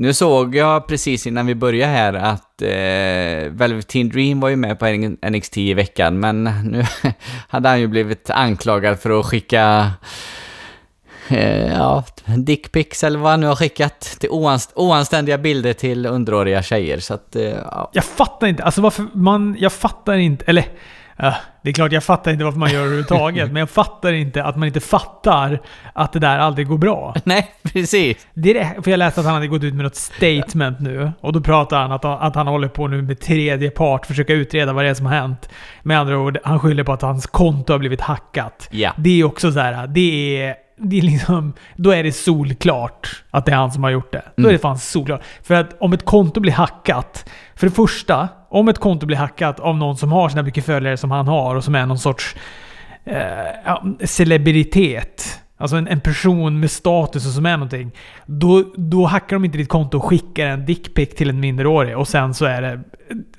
Nu såg jag precis innan vi började här att eh, Velveteen Dream var ju med på NXT i veckan, men nu hade han ju blivit anklagad för att skicka eh, ja, dickpics eller vad han nu har skickat till oanst oanständiga bilder till underåriga tjejer. Så att, eh, ja. Jag fattar inte, alltså varför man, jag fattar inte, eller Ja, det är klart jag fattar inte varför man gör det överhuvudtaget, men jag fattar inte att man inte fattar att det där aldrig går bra. Nej, precis. Det, för jag läste att han hade gått ut med något statement nu, och då pratar han att, att han håller på nu med tredje part, försöka utreda vad det är som har hänt. Med andra ord, han skyller på att hans konto har blivit hackat. Ja. Det är också så här, det är det är liksom, då är det solklart att det är han som har gjort det. Då är det fan solklart. För att om ett konto blir hackat, för det första, om ett konto blir hackat av någon som har sina mycket följare som han har och som är någon sorts eh, ja, celebritet. Alltså en, en, person med status och som är någonting. Då, då hackar de inte ditt konto och skickar en dickpic till en minderårig och sen så är det...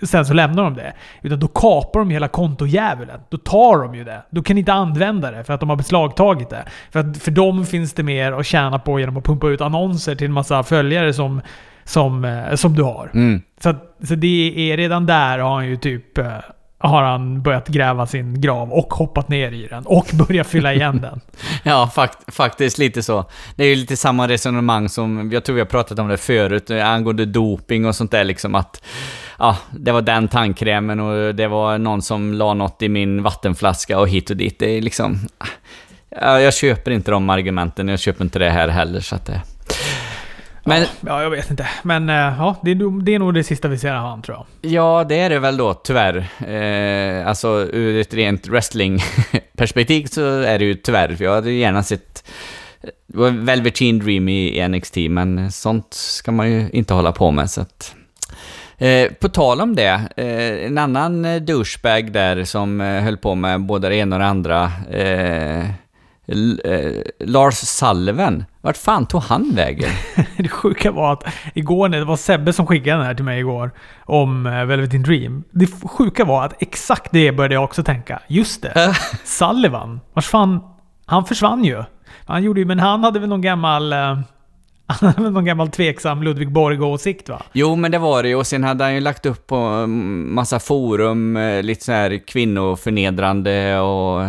Sen så lämnar de det. Utan då kapar de hela kontojävulen. Då tar de ju det. Då kan ni inte använda det för att de har beslagtagit det. För, att, för dem finns det mer att tjäna på genom att pumpa ut annonser till en massa följare som, som, eh, som du har. Mm. Så, så det är redan där har han ju typ eh, har han börjat gräva sin grav och hoppat ner i den och börjat fylla igen den. ja, fakt faktiskt lite så. Det är ju lite samma resonemang som, jag tror vi har pratat om det förut, angående doping och sånt där liksom att Ja, det var den tandkrämen och det var någon som la något i min vattenflaska och hit och dit. Det är liksom... Ja, jag köper inte de argumenten, jag köper inte det här heller så att det... Men, ja, jag vet inte. Men ja, det är, det är nog det sista vi ser av honom tror jag. Ja, det är det väl då, tyvärr. Eh, alltså ur ett rent wrestling-perspektiv så är det ju tyvärr, för jag hade gärna sett Velveteen Dream i NXT, men sånt ska man ju inte hålla på med, så att... Eh, på tal om det, eh, en annan douchebag där som eh, höll på med både det ena och det andra, eh, Eh, Lars Sullivan, vart fan tog han vägen? det sjuka var att igår, det var Sebbe som skickade den här till mig igår, om uh, Velvet Dream. Det sjuka var att exakt det började jag också tänka. Just det, Sullivan. Vars fan, han försvann ju. Han gjorde ju, men han hade väl någon gammal... Uh, han hade väl någon gammal tveksam Ludvig Borg-åsikt va? Jo, men det var det ju. Och sen hade han ju lagt upp på massa forum, lite så här kvinnoförnedrande och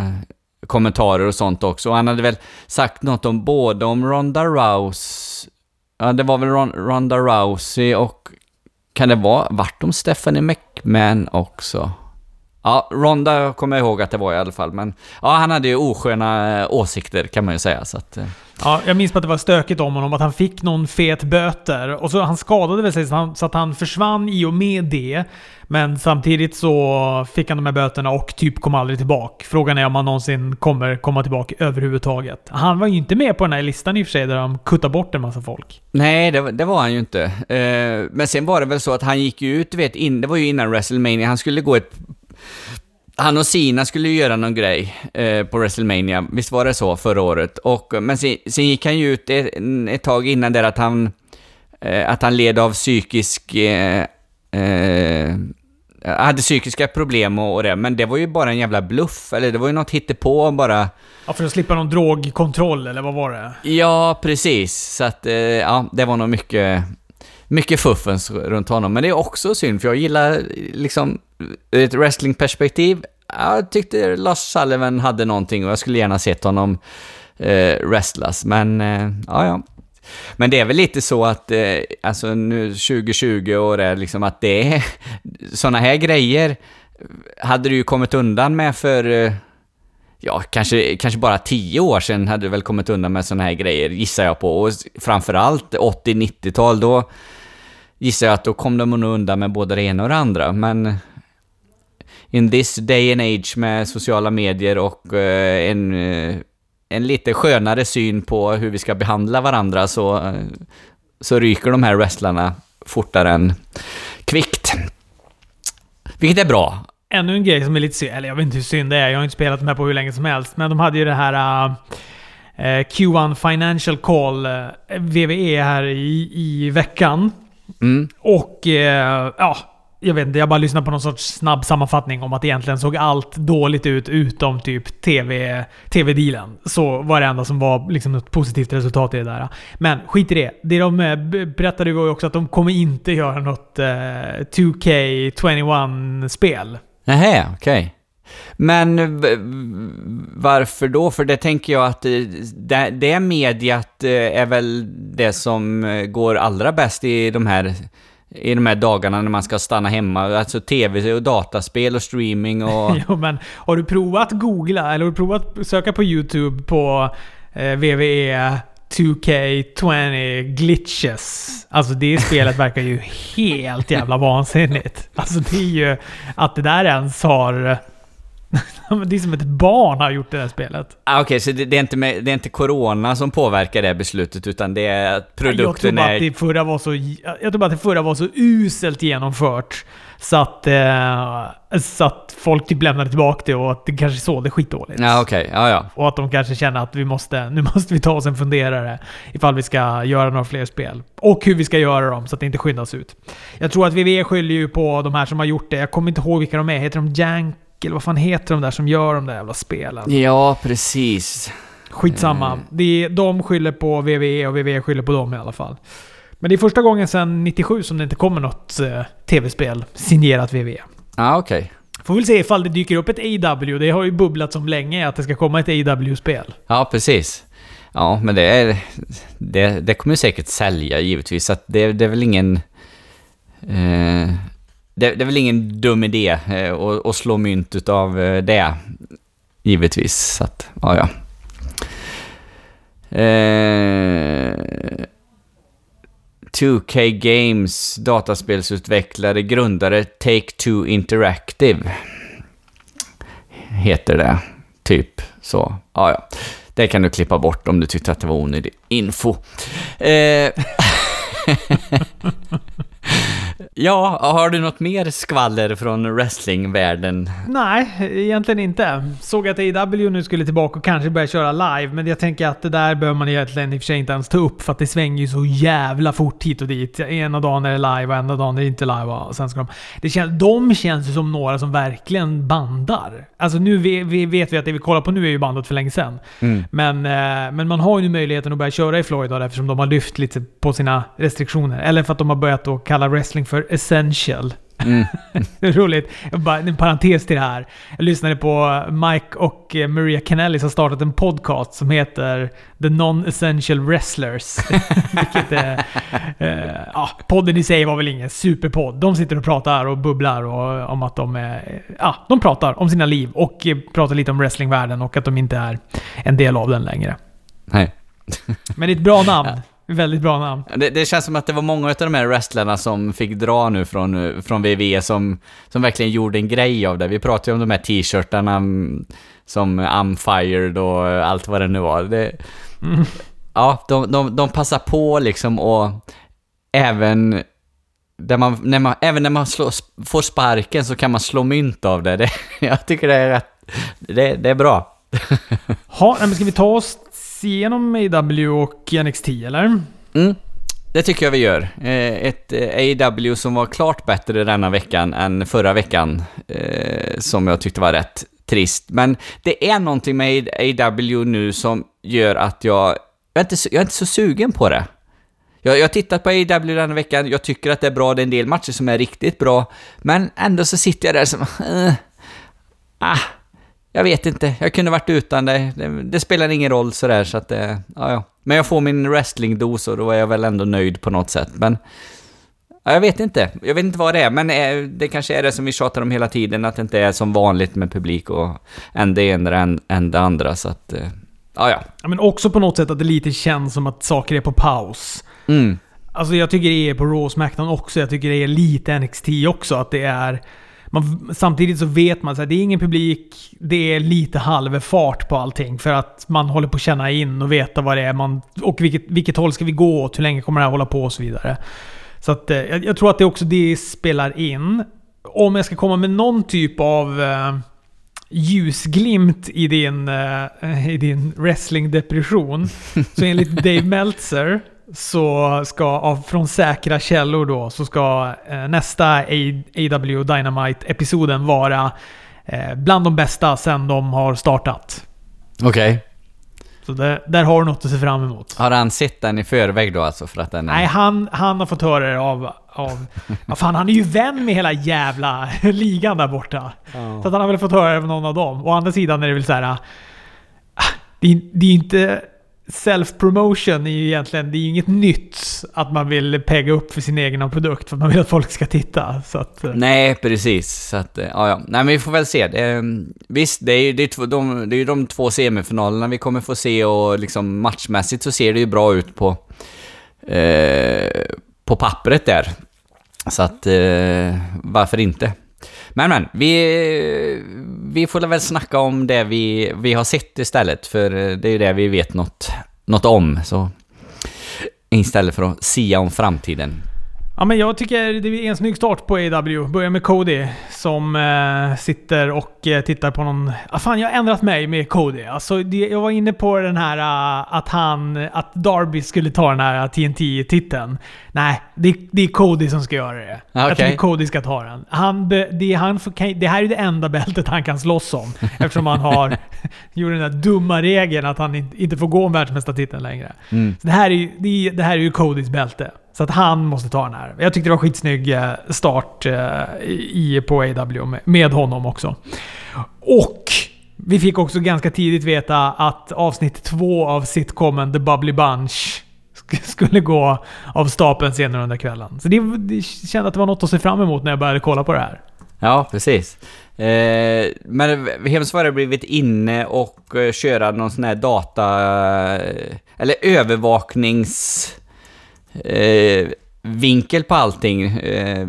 kommentarer och sånt också. Och han hade väl sagt något om både om Ronda Rousey, ja det var väl Ron, Ronda Rousey och kan det vara, vart om Stephanie McMahon också? Ja, Ronda kommer jag ihåg att det var i alla fall, men ja, han hade ju osköna åsikter kan man ju säga så att... Eh. Ja, jag minns att det var stökigt om honom, att han fick någon fet böter. Och så han skadade väl sig så, han, så att han försvann i och med det. Men samtidigt så fick han de här böterna och typ kom aldrig tillbaka. Frågan är om han någonsin kommer komma tillbaka överhuvudtaget. Han var ju inte med på den här listan i och för sig, där de kuttade bort en massa folk. Nej, det, det var han ju inte. Eh, men sen var det väl så att han gick ju ut, vet, in, det var ju innan WrestleMania, han skulle gå ett han och Sina skulle ju göra någon grej eh, på WrestleMania, visst var det så förra året? Och, men sen, sen gick han ju ut ett, ett tag innan där att han, eh, att han led av psykisk... Eh, eh hade psykiska problem och, och det, men det var ju bara en jävla bluff, eller det var ju något hittepå bara. Ja, för att slippa någon drogkontroll, eller vad var det? Ja, precis. Så att, eh, ja, det var nog mycket, mycket fuffens runt honom. Men det är också synd, för jag gillar liksom ur ett wrestlingperspektiv, jag tyckte Lars Sullivan hade någonting och jag skulle gärna sett honom eh, wrestlas, men eh, ja, ja. Men det är väl lite så att, eh, alltså nu 2020 och det liksom att det är sådana här grejer hade du ju kommit undan med för, eh, ja, kanske, kanske bara tio år sedan hade du väl kommit undan med sådana här grejer, gissar jag på. Och framförallt 80-90-tal, då gissar jag att då kom de nog undan med både det ena och det andra, men in this day and age med sociala medier och eh, en, eh, en lite skönare syn på hur vi ska behandla varandra så, eh, så ryker de här wrestlarna fortare än kvickt. Vilket är bra. Ännu en grej som är lite synd, eller jag vet inte hur synd det är, jag har inte spelat de här på hur länge som helst, men de hade ju det här uh, Q1 Financial Call, uh, VVE här i, i veckan. Mm. Och uh, ja, jag vet inte, jag bara lyssnade på någon sorts snabb sammanfattning om att egentligen såg allt dåligt ut utom typ TV, TV-dealen. Så var det enda som var liksom ett positivt resultat i det där. Men skit i det. Det de eh, berättade var ju också att de kommer inte göra något eh, 2K21-spel. Nähä, okej. Men varför då? För det tänker jag att eh, det, det mediet eh, är väl det som går allra bäst i de här i de här dagarna när man ska stanna hemma. Alltså tv och dataspel och streaming och... jo, men har du provat googla, eller har du provat söka på YouTube på eh, WWE 2K20 glitches? Alltså det spelet verkar ju helt jävla vansinnigt. Alltså det är ju att det där ens har... det är som ett barn har gjort det där spelet. Ah, Okej, så det, det, är inte med, det är inte corona som påverkar det beslutet, utan det är att jag tror produkten bara är... att det förra var så... Jag tror bara att det förra var så uselt genomfört. Så att, eh, så att folk typ lämnade tillbaka det och att det kanske sålde skitdåligt. Ja, okej. Ja, ja. Och att de kanske känner att vi måste, nu måste vi ta oss en funderare ifall vi ska göra några fler spel. Och hur vi ska göra dem så att det inte skyndas ut. Jag tror att VV skyller ju på de här som har gjort det. Jag kommer inte ihåg vilka de är. Heter de Jank? Eller vad fan heter de där som gör de där jävla spelen? Ja, precis. Skitsamma. Det är, de skyller på VVE och VVE skyller på dem i alla fall. Men det är första gången sedan 97 som det inte kommer något eh, tv-spel signerat VVE. Ja, okej. Får väl se ifall det dyker upp ett AW. Det har ju bubblat som länge att det ska komma ett AW-spel. Ja, precis. Ja, men det är... Det, det kommer säkert sälja givetvis, att det, det är väl ingen... Eh, det, det är väl ingen dum idé eh, att, att slå mynt utav eh, det, givetvis. Så att, ja, ja. Eh, 2K Games dataspelsutvecklare, grundare Take-Two Interactive. Heter det. Typ så. Ja, ja. Det kan du klippa bort om du tyckte att det var onödig info. Eh, ja, har du något mer skvaller från wrestlingvärlden? Nej, egentligen inte. Såg att AW nu skulle tillbaka och kanske börja köra live, men jag tänker att det där behöver man egentligen i och för sig inte ens ta upp för att det svänger ju så jävla fort hit och dit. Ena dagen är det live och ena dagen är det inte live. Och sen ska de, det känns, de känns ju som några som verkligen bandar. Alltså nu vi, vi vet vi att det vi kollar på nu är ju bandat för länge sedan. Mm. Men, eh, men man har ju nu möjligheten att börja köra i Florida eftersom de har lyft lite på sina restriktioner. Eller för att de har börjat att kalla wrestling för essential. Mm. Roligt. Bara, en parentes till det här. Jag lyssnade på Mike och eh, Maria Canelli som startat en podcast som heter The Non-Essential Wrestlers. Vilket är, eh, ja, podden i sig var väl ingen superpodd. De sitter och pratar och bubblar och, om att de är... Ja, de pratar om sina liv och eh, pratar lite om wrestlingvärlden och att de inte är en del av den längre. Nej. Men det är ett bra namn. Väldigt bra namn. Det, det känns som att det var många av de här wrestlarna som fick dra nu från, från WWE som, som verkligen gjorde en grej av det. Vi pratade ju om de här t-shirtarna mm, som I'm fired och allt vad det nu var. Det, Mm. Ja, de, de, de passar på liksom och även där man, när man, även när man slår, får sparken så kan man slå mynt av det. det jag tycker det är rätt, det, det är bra. Ha, men ska vi ta oss igenom AW och NXT eller? Mm, det tycker jag vi gör. Eh, ett eh, AW som var klart bättre denna veckan än förra veckan, eh, som jag tyckte var rätt trist. Men det är någonting med AW nu som gör att jag, jag, är, inte, så- jag är inte så sugen på det. Jag, jag har tittat på AW denna veckan, jag tycker att det är bra, det är en del matcher som är riktigt bra, men ändå så sitter jag där som... Äh, ah, jag vet inte, jag kunde varit utan det. Det, det spelar ingen roll sådär så att det... Ja, ja. Men jag får min wrestlingdos och då är jag väl ändå nöjd på något sätt. Men... Ja, jag vet inte. Jag vet inte vad det är, men eh, det kanske är det som vi tjatar om hela tiden, att det inte är som vanligt med publik och än det ena än, än det andra, så att... eh, Ja, ja. Ja, men också på något sätt att det lite känns som att saker är på paus. Mm. Alltså jag tycker det är på Raw och Smackdown också. Jag tycker det är lite NXT också. Att det är... Man, samtidigt så vet man att det är ingen publik, det är lite halvfart på allting. För att man håller på att känna in och veta vad det är man... Och vilket, vilket håll ska vi gå åt? Hur länge kommer det här hålla på och så vidare. Så att, eh, jag, jag tror att det också det spelar in. Om jag ska komma med någon typ av eh, ljusglimt i din, eh, i din wrestlingdepression. Så enligt Dave Meltzer så ska, av, från säkra källor då, så ska eh, nästa AW Dynamite-episoden vara eh, bland de bästa sen de har startat. Okej. Så det, där har du något att se fram emot. Har han sett den i förväg då alltså för att den är... Nej, han, han har fått höra det av... av ja, fan, han är ju vän med hela jävla ligan där borta. Så att han har väl fått höra det av någon av dem. Å andra sidan är det väl så här... ah, Det är, det är inte... Self-promotion är ju egentligen... Det är ju inget nytt att man vill pegga upp för sin egen produkt för att man vill att folk ska titta. Så att... Eh. Nej, precis. Så att, eh, ja, ja. Nej, men vi får väl se. Det, eh, visst, det är ju det är två, de, det är de två semifinalerna vi kommer få se och liksom matchmässigt så ser det ju bra ut på, eh, på pappret där. Så att, eh, varför inte? Men men, vi, vi får väl snacka om det vi, vi har sett istället, för det är ju det vi vet något, något om. Så istället för att sia om framtiden. Ja, men jag tycker det är en snygg start på AW. Börjar med Cody som eh, sitter och eh, tittar på någon... Ah, fan, jag har ändrat mig med Cody. Alltså, det, jag var inne på den här uh, att han... Att Darby skulle ta den här TNT-titeln. Nej, det, det är Cody som ska göra det. Jag Okej. tycker Cody ska ta den. Han, det, han, det här är det enda bältet han kan slåss om. eftersom han har gjort den där dumma regeln att han in- inte får gå om världsmästartiteln längre. Mm. Så det, här är, det, det här är ju Codys bälte. Så att han måste ta den här. Jag tyckte det var skitsnygg eh, start eh, i, på AW med, honom också. Och vi fick också ganska tidigt veta att avsnitt två av sitcomen The Bubbly Bunch skulle gå av stapeln senare under kvällen. Så det, det kände att det var något att se fram emot när jag började kolla på det här. Ja, precis. Eh, men Hemsvara har blivit inne och eh, köra någon sån här data... Eller övervaknings... Eh, vinkel på allting. Eh,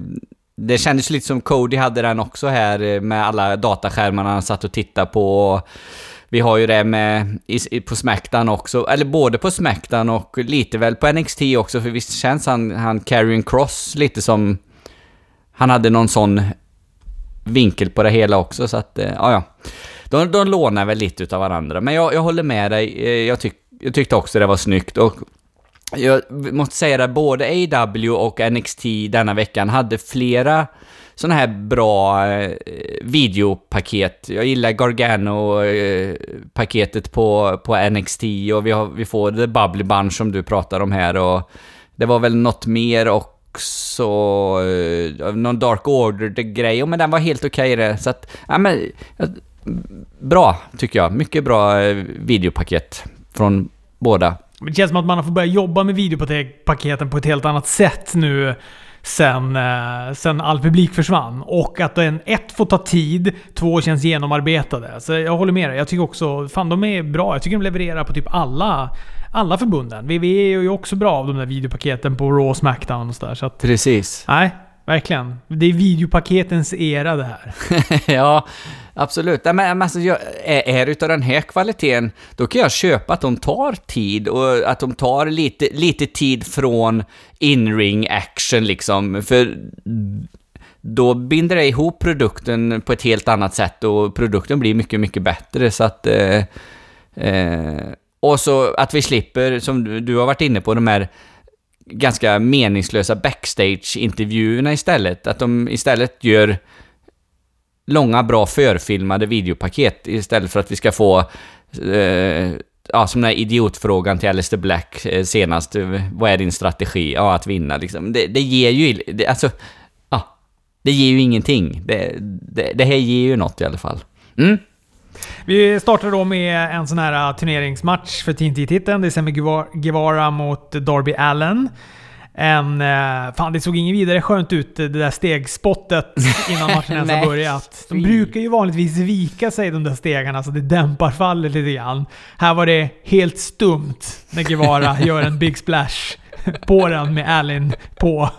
det kändes lite som Cody hade den också här eh, med alla dataskärmarna han satt och tittade på. Vi har ju det med i, på Smackdown också, eller både på Smackdown och lite väl på NXT också, för visst känns han, han Carrion Cross lite som... Han hade någon sån vinkel på det hela också, så att, eh, ja, ja. De, de lånar väl lite utav varandra, men jag, jag håller med dig. Eh, jag, tyck, jag tyckte också det var snyggt och jag måste säga det, både AW och NXT denna veckan hade flera sådana här bra eh, videopaket. Jag gillar Gargano-paketet på, på NXT och vi, har, vi får The Bubbly Bunch som du pratar om här och det var väl något mer också, eh, någon Dark Order-grej, men den var helt okej det. Så att, ja men, bra tycker jag. Mycket bra eh, videopaket från båda. Det känns som att man har fått börja jobba med videopaketen på ett helt annat sätt nu sen, eh, sen all publik försvann. Och att den ett får ta tid, två känns genomarbetade. Så jag håller med dig. Jag tycker också, fan de är bra. Jag tycker de levererar på typ alla, alla förbunden. WWE är ju också bra av de där videopaketen på Raw och Smackdown och sådär. Så att, Precis. nej, verkligen. Det är videopaketens era det här. ja, absolut. Men, men alltså, jag, är, är det utav den här kvaliteten, då kan jag köpa att de tar tid och att de tar lite, lite tid från in-ring action liksom. För då binder det ihop produkten på ett helt annat sätt och produkten blir mycket, mycket bättre. Så att... Eh, eh, och så att vi slipper, som du, du har varit inne på, de här ganska meningslösa backstage-intervjuerna istället. Att de istället gör långa, bra förfilmade videopaket istället för att vi ska få eh, Ja, som den här idiotfrågan till Alistair Black eh, senast. Vad är din strategi? Ja, att vinna liksom. Det, det ger ju... Det, alltså... Ja. Det ger ju ingenting. Det, det, det här ger ju något i alla fall. Mm. Vi startar då med en sån här uh, turneringsmatch för TNT-titeln. Det är Sammy Guevara- mot Darby Allen. En, eh, fan det såg inget vidare skönt ut det där stegspottet innan matchen ens har börjat. De brukar ju vanligtvis vika sig de där stegarna så det dämpar fallet lite grann. Här var det helt stumt när Guevara gör en big splash på den med Allen på.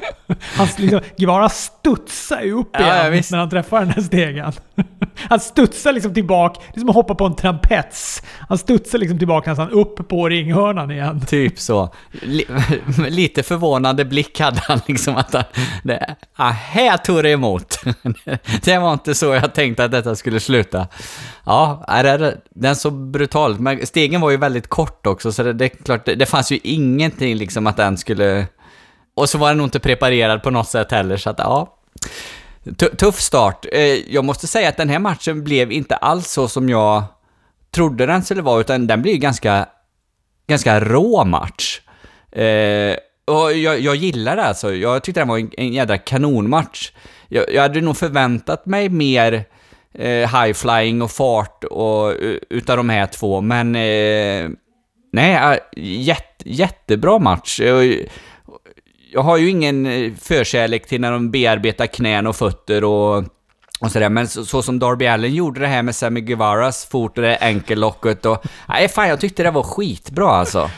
Han, liksom, Guevara studsar ju upp Ja, ja, igen visst. när han träffar den där stegen. Han studsar liksom tillbaka. Det är som att hoppa på en trampets. Han studsar liksom tillbaka nästan upp på ringhörnan igen. Typ så. Li- lite förvånande blick hade han liksom att han... Det, ah, här tog det emot. det var inte så jag tänkte att detta skulle sluta. Ja, är det, den så brutalt. Men stegen var ju väldigt kort också, så det, det är klart, det, det fanns ju ingenting liksom att den skulle... Och så var den nog inte preparerad på något sätt heller, så att ja. Tuff start. Eh, jag måste säga att den här matchen blev inte alls så som jag trodde den skulle vara, utan den blev ju ganska, ganska rå match. Eh, och jag, jag gillar det alltså. Jag tyckte den var en, en jädra kanonmatch. Jag, jag hade nog förväntat mig mer high-flying och fart och, utav de här två, men eh, nej, eh, jätte, jättebra match. Jag, har ju ingen eh, förkärlek till när de bearbetar knän och fötter och, och sådär, men så, så som Darby Allen gjorde det här med Sammy Guevaras fot och det enkellocket och... Nej, fan jag tyckte det var skitbra alltså.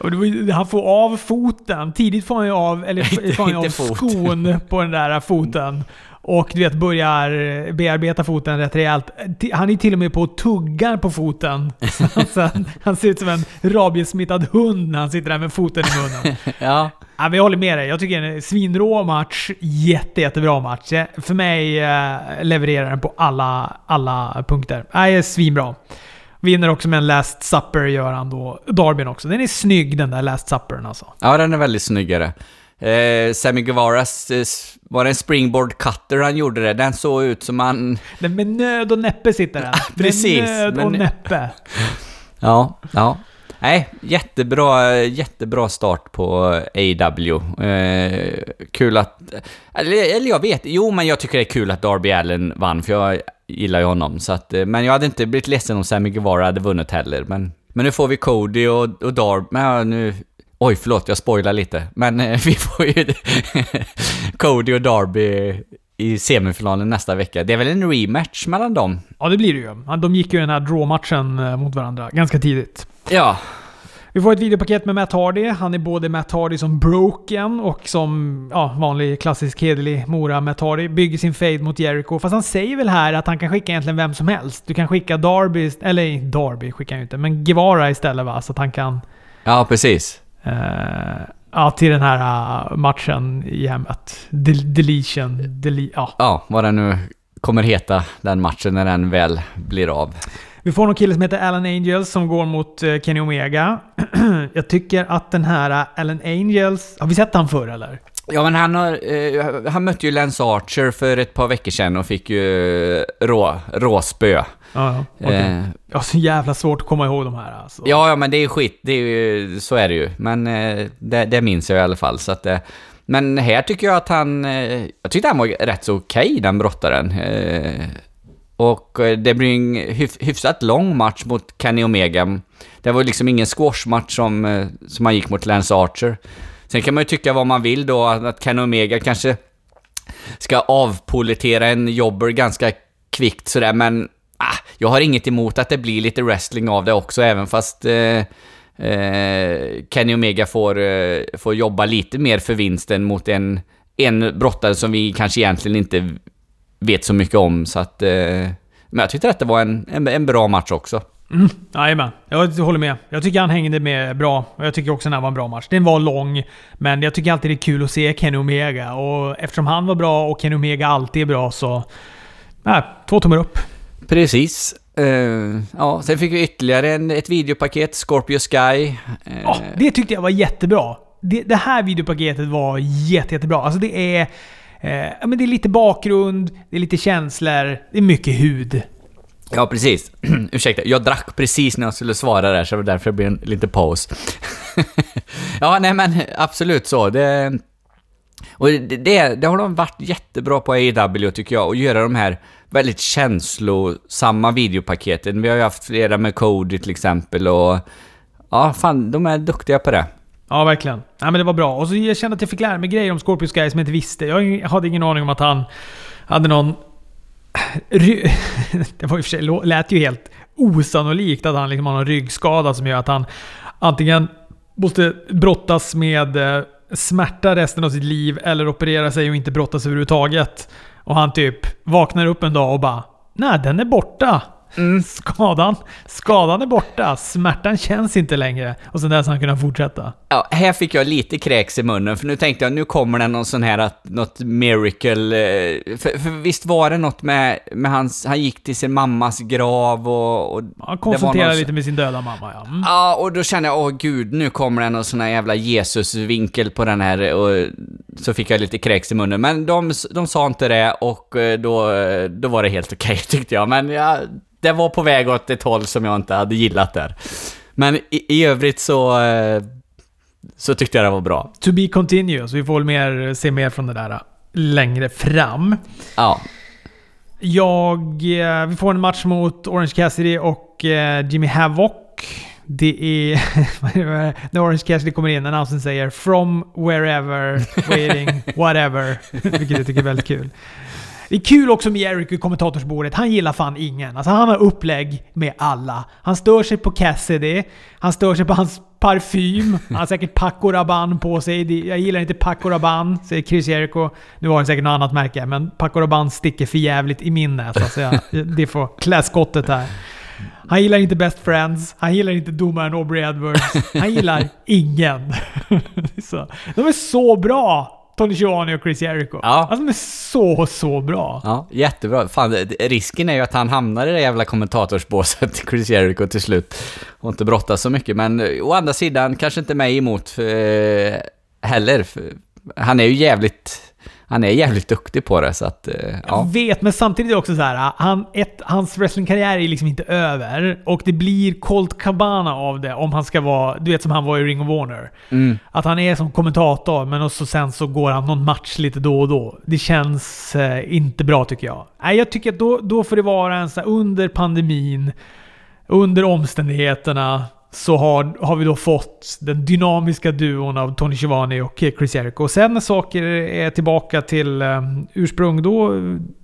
Var, han får av foten. Tidigt får han ju av, eller får han av skon på den där foten. Och du vet, börjar bearbeta foten rätt rejält. Han är till och med på och tuggar på foten. Så han, han ser ut som en rabiessmittad hund när han sitter där med foten i munnen. Ja. Ja, men jag håller med dig. Jag tycker det är en svinrå match. Jätte, jättebra match. För mig eh, levererar den på alla, alla punkter. Nej, svinbra. Vinner också med en Last Supper gör han då. Darbyn också. Den är snygg den där Last Suppern alltså. Ja, den är väldigt snyggare. Eh, Sammy Guevaras, eh, var det en springboard cutter han gjorde det? Den såg ut som han... Den med nöd och näppe sitter den. precis, Med nöd och men- näppe. Ja, ja. Nej, jättebra, jättebra start på AW. Eh, kul att... Eller, eller jag vet, jo men jag tycker det är kul att Darby Allen vann, för jag gillar ju honom. Så att, eh, men jag hade inte blivit ledsen om Sammy Guevara hade vunnit heller. Men, men nu får vi Cody och, och Darby... Men ja, nu... Oj, förlåt, jag spoilar lite. Men eh, vi får ju Cody och Darby i semifinalen nästa vecka. Det är väl en rematch mellan dem? Ja, det blir det ju. De gick ju den här draw-matchen eh, mot varandra ganska tidigt. Ja, Vi får ett videopaket med Matt Hardy. Han är både Matt Hardy som broken och som ja, vanlig klassisk hederlig Mora Matt Hardy. Bygger sin fade mot Jericho. Fast han säger väl här att han kan skicka egentligen vem som helst. Du kan skicka Darby, eller Darby skickar han ju inte, men Guevara istället va? Så att han kan... ja precis. Eh, ja, till den här eh, matchen i hemmet. Del- deletion. Dele ja. Ja, vad den nu kommer heta, den matchen, när den väl blir av. Vi får någon kille som heter Alan Angels som går mot eh, Kenny Omega. Jag tycker att den här Alan Angels... Har vi sett han förr eller? Ja, men han, har, eh, han mötte ju Lance Archer för ett par veckor sedan och fick ju rå, råspö. Ja, ja. okej. Eh, har så jävla svårt att komma ihåg de här alltså. ja, ja, men det är skit. Det är ju, så är det ju. Men eh, det, det minns jag i alla fall. Så att, eh, men här tycker jag att han... Eh, jag tyckte han var rätt så okej, den brottaren. Eh, och eh, det blir en hyf, hyfsat lång match mot Kenny Omega. Det var liksom ingen squashmatch som, som han gick mot Lance Archer. Sen kan man ju tycka vad man vill då, att att Kenny Omega kanske ska avpolitera en jobber ganska kvickt sådär, men ah, jag har inget emot att det blir lite wrestling av det också, även fast eh, eh, Kenny Omega får, eh, får jobba lite mer för vinsten mot en, en brottare som vi kanske egentligen inte vet så mycket om, så att... Eh, men jag tyckte att det var en, en, en bra match också. Mm, jajamän, jag håller med. Jag tycker han hängde med bra. Och jag tycker också den här var en bra match. Den var lång, men jag tycker alltid det är kul att se Kenny Omega. Och eftersom han var bra och Kenny Omega alltid är bra så... Nej, två tummar upp. Precis. Eh, ja, sen fick vi ytterligare en, ett videopaket, Scorpio Sky. Eh, Ja, det tyckte jag var jättebra. Det, det här videopaketet var jätte, jättebra. Alltså det är... Eh, ja, men det är lite bakgrund, det är lite känslor, det är mycket hud. Ja, precis. Ursäkta, jag drack precis när jag skulle svara där, så det var därför det blev en liten paus. ja, nej men absolut så. Det, och det, det, det har de varit jättebra på AEW tycker jag, att göra de här väldigt känslosamma videopaketen. Vi har ju haft flera med Cody till exempel och... Ja, fan, de är duktiga på det. Ja, verkligen. Ja, men det var bra. Och så jag kände att jag fick lära mig grejer om Scorpius Guy som jag inte visste. Jag hade ingen aning om att han hade någon... Det var i och för sig, lät ju helt osannolikt att han liksom har någon ryggskada som gör att han antingen måste brottas med eh, smärta resten av sitt liv eller operera sig och inte brottas överhuvudtaget. Och han typ vaknar upp en dag och bara nej, den är borta. Mm. Skadan, skadan är borta. Smärtan känns inte längre. Och sen dess har han kunnat fortsätta. Ja, här fick jag lite kräks i munnen, för nu tänkte jag nu kommer det någon sån här, att, något miracle. eh, För, för visst var det något med, med hans, han gick till sin mammas grav och... och Han någon- lite med sin döda mamma, ja. Mm. Ja, och då kände jag, åh gud, nu kommer det någon sån här jävla Jesus-vinkel på den här och så fick jag lite kräks i munnen. Men de, de sa inte det och eh, då, då var det helt okej tyckte jag. Men ja, det var på väg åt ett håll som jag inte hade gillat där. Men i, i övrigt så, eh, så tyckte jag det var bra. To be continuous. Vi får väl mer, se mer från det där äh, längre fram. Ja, Jag... eh, Vi får en match mot Orange Cassidy och eh, Jimmy Havoc. Det är... När Orange Cassidy kommer in, annonsen säger “From wherever, waiting, whatever”. Vilket jag tycker är väldigt kul. Det är kul också med Jericho i kommentatorsbordet. Han gillar fan ingen. Alltså han har upplägg med alla. Han stör sig på Cassidy. Han stör sig på hans parfym. Han har säkert Paco Rabanne på sig. Jag gillar inte Paco Rabanne, säger Chris Jericho. Nu har han säkert något annat märke, men Paco Rabanne sticker för jävligt i min näsa. Så jag, det får klä skottet här. Han gillar inte Best Friends. Han gillar inte domaren Aubrey Edwards. Han gillar ingen. de är så bra! Tony Schiavone och Chris Jericho. Ja. Alltså de är så, så bra. ja, jättebra. Fan, risken är ju att han hamnar i det jävla kommentatorsbåset, Chris Jericho, till slut. Och inte brottas så mycket, men eh, å andra sidan kanske inte mig emot eh, heller. Han är ju jävligt... Han är jävligt duktig på det, så att... Eh, Jag ja. vet, men samtidigt är det också så här. Han, ett, hans wrestlingkarriär är liksom inte över. Och det blir Colt Cabana av det om han ska vara, du vet som han var i Ring of Honor. Mm. Att han är som kommentator, men också sen så går han någon match lite då och då. Det känns eh, inte bra tycker jag. Nej, jag tycker att då, då får det vara en så här, under pandemin, under omständigheterna, så har, har vi då fått den dynamiska duon av Tony Schivani och Chris Jericho. Och sen när saker är tillbaka till eh, ursprung, då,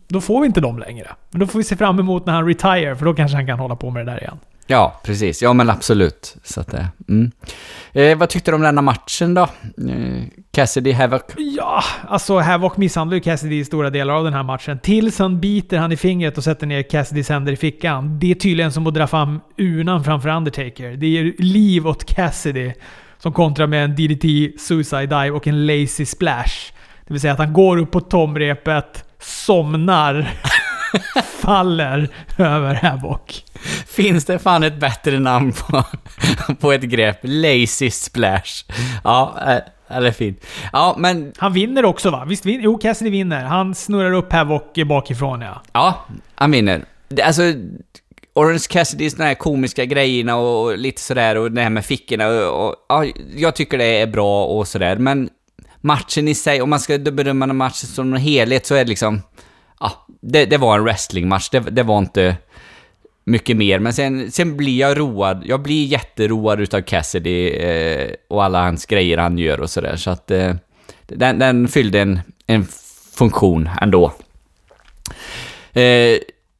då får vi inte dem längre. Men då får vi se fram emot när han retire, för då kanske han kan hålla på med det där igen. Ja, precis. Ja, men absolut. Så att, eh, mm. eh, vad tyckte du om denna matchen då? Eh, Cassidy Havoc? Ja, alltså Havoc misshandlar ju Cassidy i stora delar av den här matchen. Tills han biter han i fingret och sätter ner Cassidys händer i fickan. Det är tydligen som att dra fram urnan framför Undertaker. Det ger liv åt Cassidy. Som kontrar med en DDT, Suicide Dive och en Lazy Splash. Det vill säga att han går upp på tomrepet, somnar, faller över Havoc. Finns det fan ett bättre namn på, på ett grepp? Lazy Splash. Ja, eh, eller fint. Ja, men Han vinner också va? Visst vinner? Jo, Cassidy vinner. Han snurrar upp Havoc bakifrån ja. ja, han vinner. Alltså, Orange Cassidys de här komiska grejerna och, lite sådär och det här med fickorna och, och ja, jag tycker det är bra och sådär, men matchen i sig, om man ska bedöma en match som en helhet så är det liksom, ja, det, det var en wrestlingmatch, det, det var inte mycket mer, men sen, sen blir jag road, jag blir jätteroad utav Cassidy eh, och alla hans grejer han gör och sådär, så att eh, den, den fyllde en, en funktion ändå. Eh,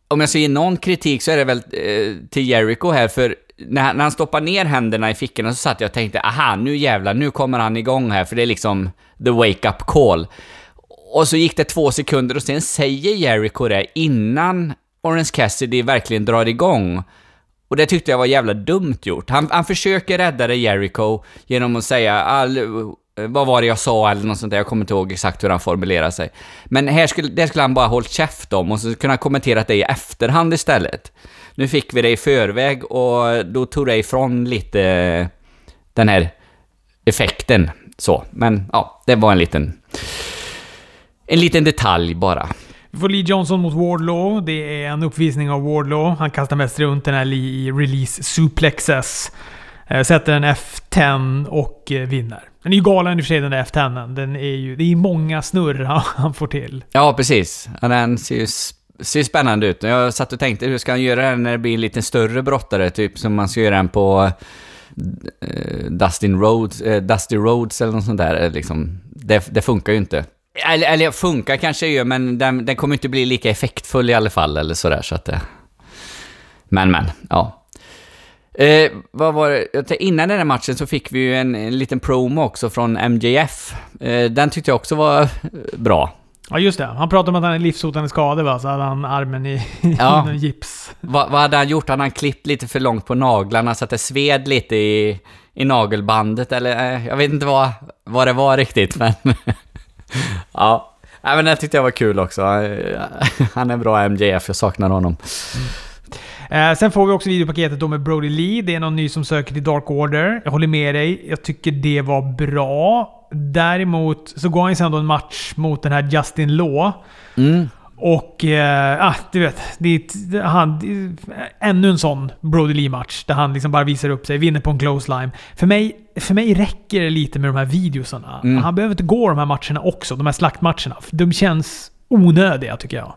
om jag ska ge någon kritik så är det väl eh, till Jericho här, för när, när han stoppar ner händerna i fickorna så satt jag och tänkte, aha, nu jävlar, nu kommer han igång här, för det är liksom the wake-up call. Och så gick det två sekunder och sen säger Jericho det innan Orange Cassidy verkligen drar igång. Och det tyckte jag var jävla dumt gjort. Han, han försöker rädda det Jericho genom att säga all, vad var det jag sa eller något sånt där, jag kommer inte ihåg exakt hur han formulerar sig. Men här skulle, det skulle han bara hållit käft om och så kunde han kommentera det i efterhand istället. Nu fick vi det i förväg och då tog det ifrån lite eh, den här effekten så. Men ja, det var en liten... En liten detalj bara. Vi får Lee Johnson mot Wardlow. Det är en uppvisning av Wardlow. Han kastar mest runt den här Lee i release suplexes. Eh, Sätter en F10 och eh, vinner. Den är ju galen i och för sig den där F10. Den är ju, det är många snurr han- får till. Ja, precis. Den ser ju ser spännande ut. Jag satt och tänkte, hur ska han göra den när det blir en lite större brottare? Typ som man ska göra den på eh, Dustin Rhodes, Dusty Rhodes eller något sånt där. Liksom. Det, det funkar ju inte. Eller, eller funkar kanske ju, men den, den kommer inte bli lika effektfull i alla fall, eller sådär, så att det... Men, men, ja. Eh, vad var det? Innan den här matchen så fick vi ju en, en liten promo också från MJF. Eh, den tyckte jag också var bra. Ja, just det. Han pratade om att han är livshotande skadad va? Så hade han armen i, Ja. i gips. Vad, vad hade han gjort? Hade han klippt lite för långt på naglarna så att det sved lite i, i nagelbandet? Eller eh, jag vet inte vad, vad det var riktigt, men... ja. Nej, men det tyckte jag var kul också. Han är bra MJF, jag saknar honom. Eh, sen får vi också videopaketet då med Brody Lee. Det är någon ny som söker till Dark Order. Jag håller med dig. Jag tycker det var bra. Däremot så går han ju sen då en match mot den här Justin Law. Mm. Och, eh, ah, du vet. Det är, han, är ännu en sån Brody Lee-match. Där han liksom bara visar upp sig, vinner på en close line. För mig, för mig räcker det lite med de här videosarna. Mm. Han behöver inte gå de här matcherna också. De här slaktmatcherna. De känns onödiga tycker jag.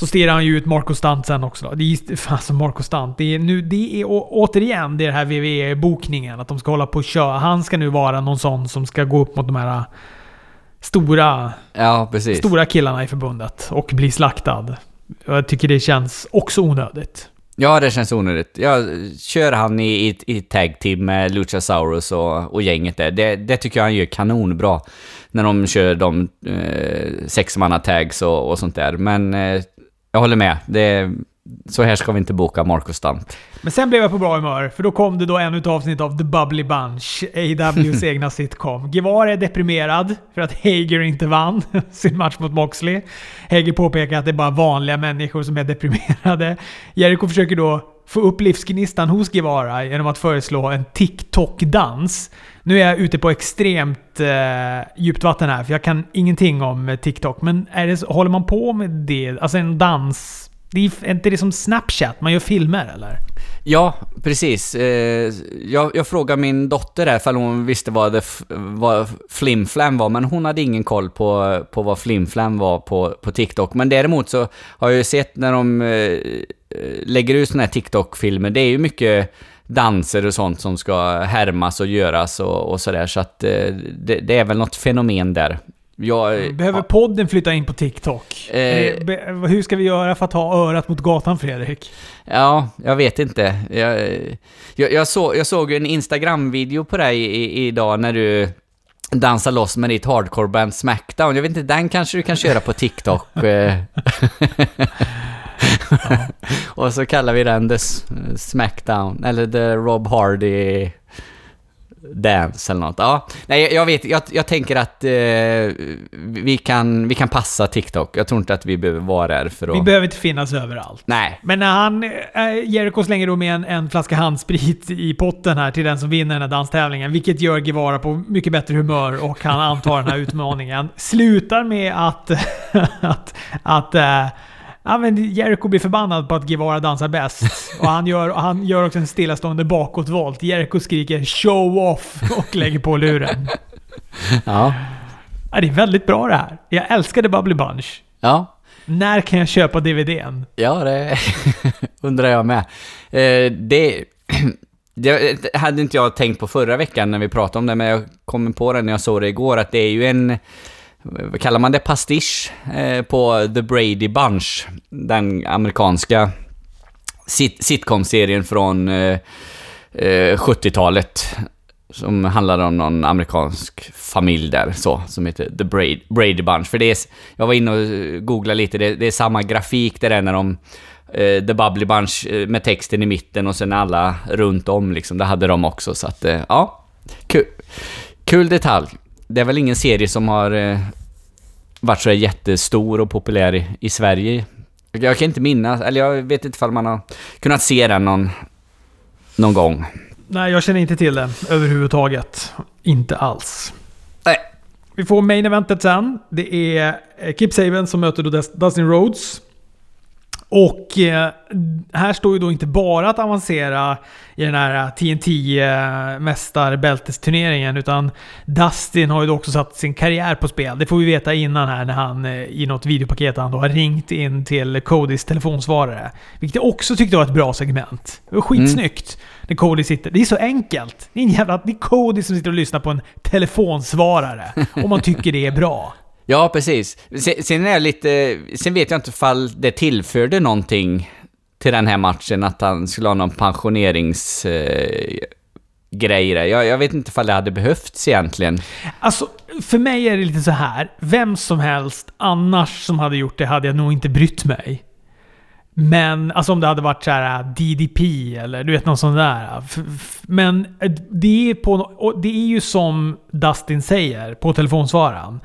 Så stirrar han ju ut Marco Stunt sen också då. Det är fan som Marco Stunt. Det är, nu, det är återigen det här WWE-bokningen. Att de ska hålla på och köra. Han ska nu vara någon sån som ska gå upp mot de här stora Ja, precis. stora killarna i förbundet och bli slaktad. Jag tycker det känns också onödigt. Ja, det känns onödigt. Ja, kör han i, i, i tag team med Luchasaurus och, och gänget där. Det, det tycker jag han gör kanonbra. När de kör de eh, sexmanna-tags och, och sånt där. Men eh, jag håller med. Det, så här ska vi inte boka Marcus Stunt. Men sen blev jag på bra humör, för då kom det då ännu ett avsnitt av The Bubbly Bunch, AWs egna sitcom. Guevara är deprimerad för att Hager inte vann sin match mot Moxley. Hager påpekar att det är bara vanliga människor som är deprimerade. Jericho försöker då få upp livsgnistan hos Guevara genom att föreslå en TikTok-dans. Nu är jag ute på extremt eh, djupt vatten här, för jag kan ingenting om eh, TikTok. Men är det, håller man på med det? Alltså en dans? Det är, inte det som Snapchat? Man gör filmer eller? Ja, precis. Eh, jag, jag frågade min dotter där ifall hon visste vad, det, vad Flimflam var, men hon hade ingen koll på, på vad Flimflam var på, på TikTok. Men däremot så har jag ju sett när de eh, eh, lägger ut såna här TikTok-filmer, det är ju mycket danser och sånt som ska härmas och göras och, och sådär, så att det, det är väl något fenomen där. Jag, Behöver podden flytta in på TikTok? Eh. Eh, hur ska vi göra för att ha örat mot gatan, Fredrik? Ja, jag vet inte. Jag, jag, jag, så, jag såg en Instagram-video på dig i, idag när du dansar loss med ditt hardcore-band Smackdown. Jag vet inte, den kanske du kan köra på TikTok. eh. Och så kallar vi den The Smackdown, eller The Rob Hardy Dance eller något. Ja, nej, jag- vet, jag, jag tänker att eh, vi, kan, vi kan passa TikTok. Jag tror inte att vi behöver vara där för att... Vi behöver inte finnas överallt. Nej, Men när han, eh, Jericho slänger då med en, en flaska handsprit i potten här till den som vinner den här danstävlingen. Vilket gör Guevara på mycket bättre humör och han antar den här utmaningen. Slutar med att... att, att eh, Ja, men Jericho blir förbannad på att Guevara dansar bäst. Och han gör, och han gör också en stillastående bakåtvolt. Jericho skriker 'Show off' och lägger på luren. ja. Ja, det är väldigt bra det här. Jag älskade Bubbly Bunch. Ja, När kan jag köpa DVDn? ja det undrar jag med. Eh, det, det hade inte jag tänkt på förra veckan när vi pratade om det, men jag kom på det när jag såg det igår, att det är ju en, kallar man det, pastisch eh, på The Brady Bunch, den amerikanska sit, sitcom-serien från eh, eh, 70-talet. Som handlar om någon amerikansk familj där, så, som heter The Brady, Brady Bunch. För det är, jag var inne och eh, googlade lite, det, det är samma grafik där det när de eh, The Bubbly Bunch eh, med texten i mitten och sen alla runt om liksom. Det hade de också, så att eh, ja. Kul, kul detalj. Det är väl ingen serie som har eh, varit så jättestor och populär i, i Sverige. Jag kan inte minnas, eller jag vet inte ifall man har kunnat se den någon, någon gång. Nej, jag känner inte till det överhuvudtaget. Inte alls. Nej. Vi får main eventet sen. Det är eh, Kip Saban som möter Dustin Rhodes. Och eh, här står ju då inte bara att avancera i den här TNT eh, mästarbältesturneringen utan Dustin har ju då också satt sin karriär på spel. Det får vi veta innan här när han eh, i något videopaket han då har ringt in till Codys telefonsvarare. Vilket jag också tyckte var ett bra segment. Det var skitsnyggt. När Cody sitter. Det är så enkelt. Det är en jävla... Det är Cody som sitter och lyssnar på en telefonsvarare. Och man tycker det är bra. Ja, precis. Sen, sen är jag lite... Sen vet jag inte ifall det tillförde någonting till den här matchen, att han skulle ha någon pensionerings... Eh, där. Jag, jag vet inte ifall det hade behövts egentligen. Alltså, för mig är det lite så här. Vem som helst annars som hade gjort det hade jag nog inte brytt mig. Men alltså om det hade varit så här äh, DDP eller du vet någon sån där. Äh, men äh, det är, på, och det är ju som Dustin säger på telefonsvararen.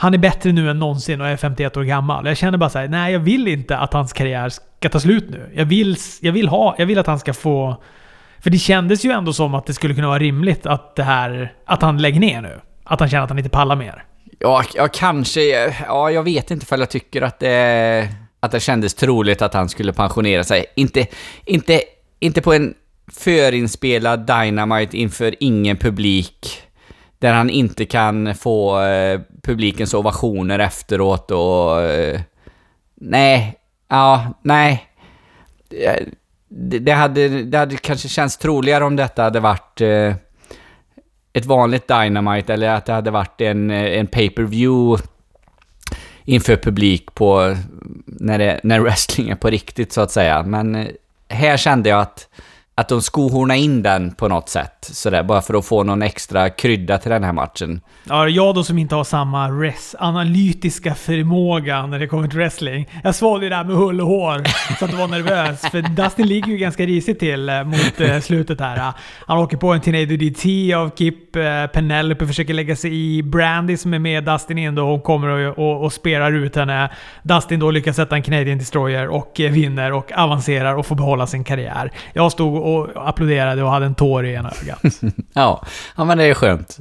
Han är bättre nu än någonsin och är 51 år gammal. Jag känner bara så här, nej jag vill inte att hans karriär ska ta slut nu. Jag vill, jag vill, ha, jag vill att han ska få... För det kändes ju ändå som att det skulle kunna vara rimligt att det här... Att han lägger ner nu. Att han känner att han inte pallar mer. Ja, ja kanske. Ja, jag vet inte ifall jag tycker att det, att det kändes troligt att han skulle pensionera sig. Inte, inte, inte på en förinspelad Dynamite inför ingen publik. Där han inte kan få eh, publikens ovationer efteråt och... Eh, nej. Ja, nej. Eh, det, det, hade, det hade kanske känts troligare om detta hade varit... Eh, ett vanligt Dynamite eller att det hade varit en, eh, en pay-per-view inför publik på när, det, när wrestling är på riktigt så att säga. Men eh, här kände jag att, att de skohornar in den på något sätt. Sådär, bara för att få någon extra krydda till den här matchen. Ja, jag då som inte har samma res analytiska förmåga när det kommer till wrestling. Jag svalde ju det här med hull och hår så att jag var nervös. För Dustin ligger ju ganska risigt till eh, mot eh, slutet här. Han åker på en Tornado DT av Kip. Eh, Penelope försöker lägga sig i. Brandy som är med Dustin in då, hon kommer och, och, och spelar ut henne. Dustin då lyckas sätta en Canadian Destroyer och vinner och avancerar och får behålla sin karriär. Jag stod och applåderade och hade en tår i ena ögat. Ja, ja men det är skönt.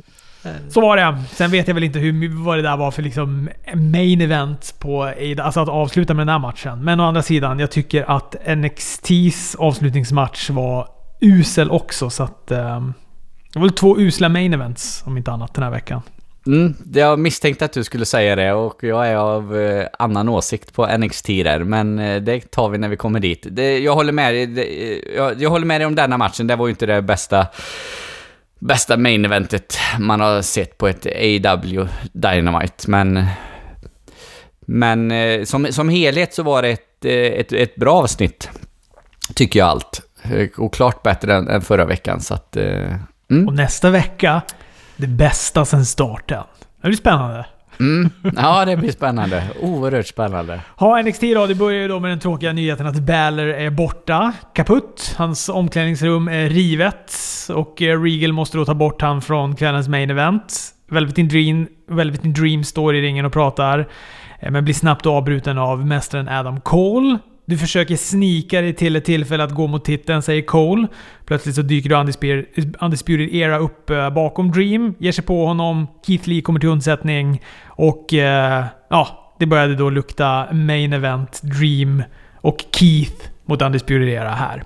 Så var det. Sen vet jag väl inte hur, vad det där var för liksom main event på Ada, alltså att avsluta med den här matchen. Men å andra sidan, jag tycker att NXTs avslutningsmatch var usel också. Så att... Um, det var väl två usla main events, om inte annat, den här veckan. Mm, jag misstänkte att du skulle säga det och jag är av eh, annan åsikt på NXT där, men eh, det tar vi när vi kommer dit. Det, jag, håller med dig, det, eh, jag, jag håller med dig om denna matchen, det var ju inte det bästa bästa main eventet man har sett på ett AW Dynamite, men... Men eh, som, som helhet så var det ett, eh, ett, ett bra avsnitt, tycker jag allt. Eh, och klart bättre än, än förra veckan, så att... eh, Mm. Och nästa vecka, det bästa sen starten. Det blir spännande. Mm. Ja, det blir spännande. Oerhört spännande. Ha, NXT då, det börjar ju då med den tråkiga nyheten att Balor är borta. Kaputt. Hans omklädningsrum är rivet. Och eh, Regal måste då ta bort han från kvällens main event. Velvet in Dream, Velvet in Dream står i ringen och pratar. eh, Men blir snabbt avbruten av mästaren Adam Cole. Du försöker snika dig till ett tillfälle att gå mot titeln, säger Cole. Plötsligt så dyker då Undisputed, Era upp eh, bakom Dream, ger sig på honom. Keith Lee kommer till undsättning. Och eh, ja, det började då lukta main event, Dream och Keith mot Undisputed Era här.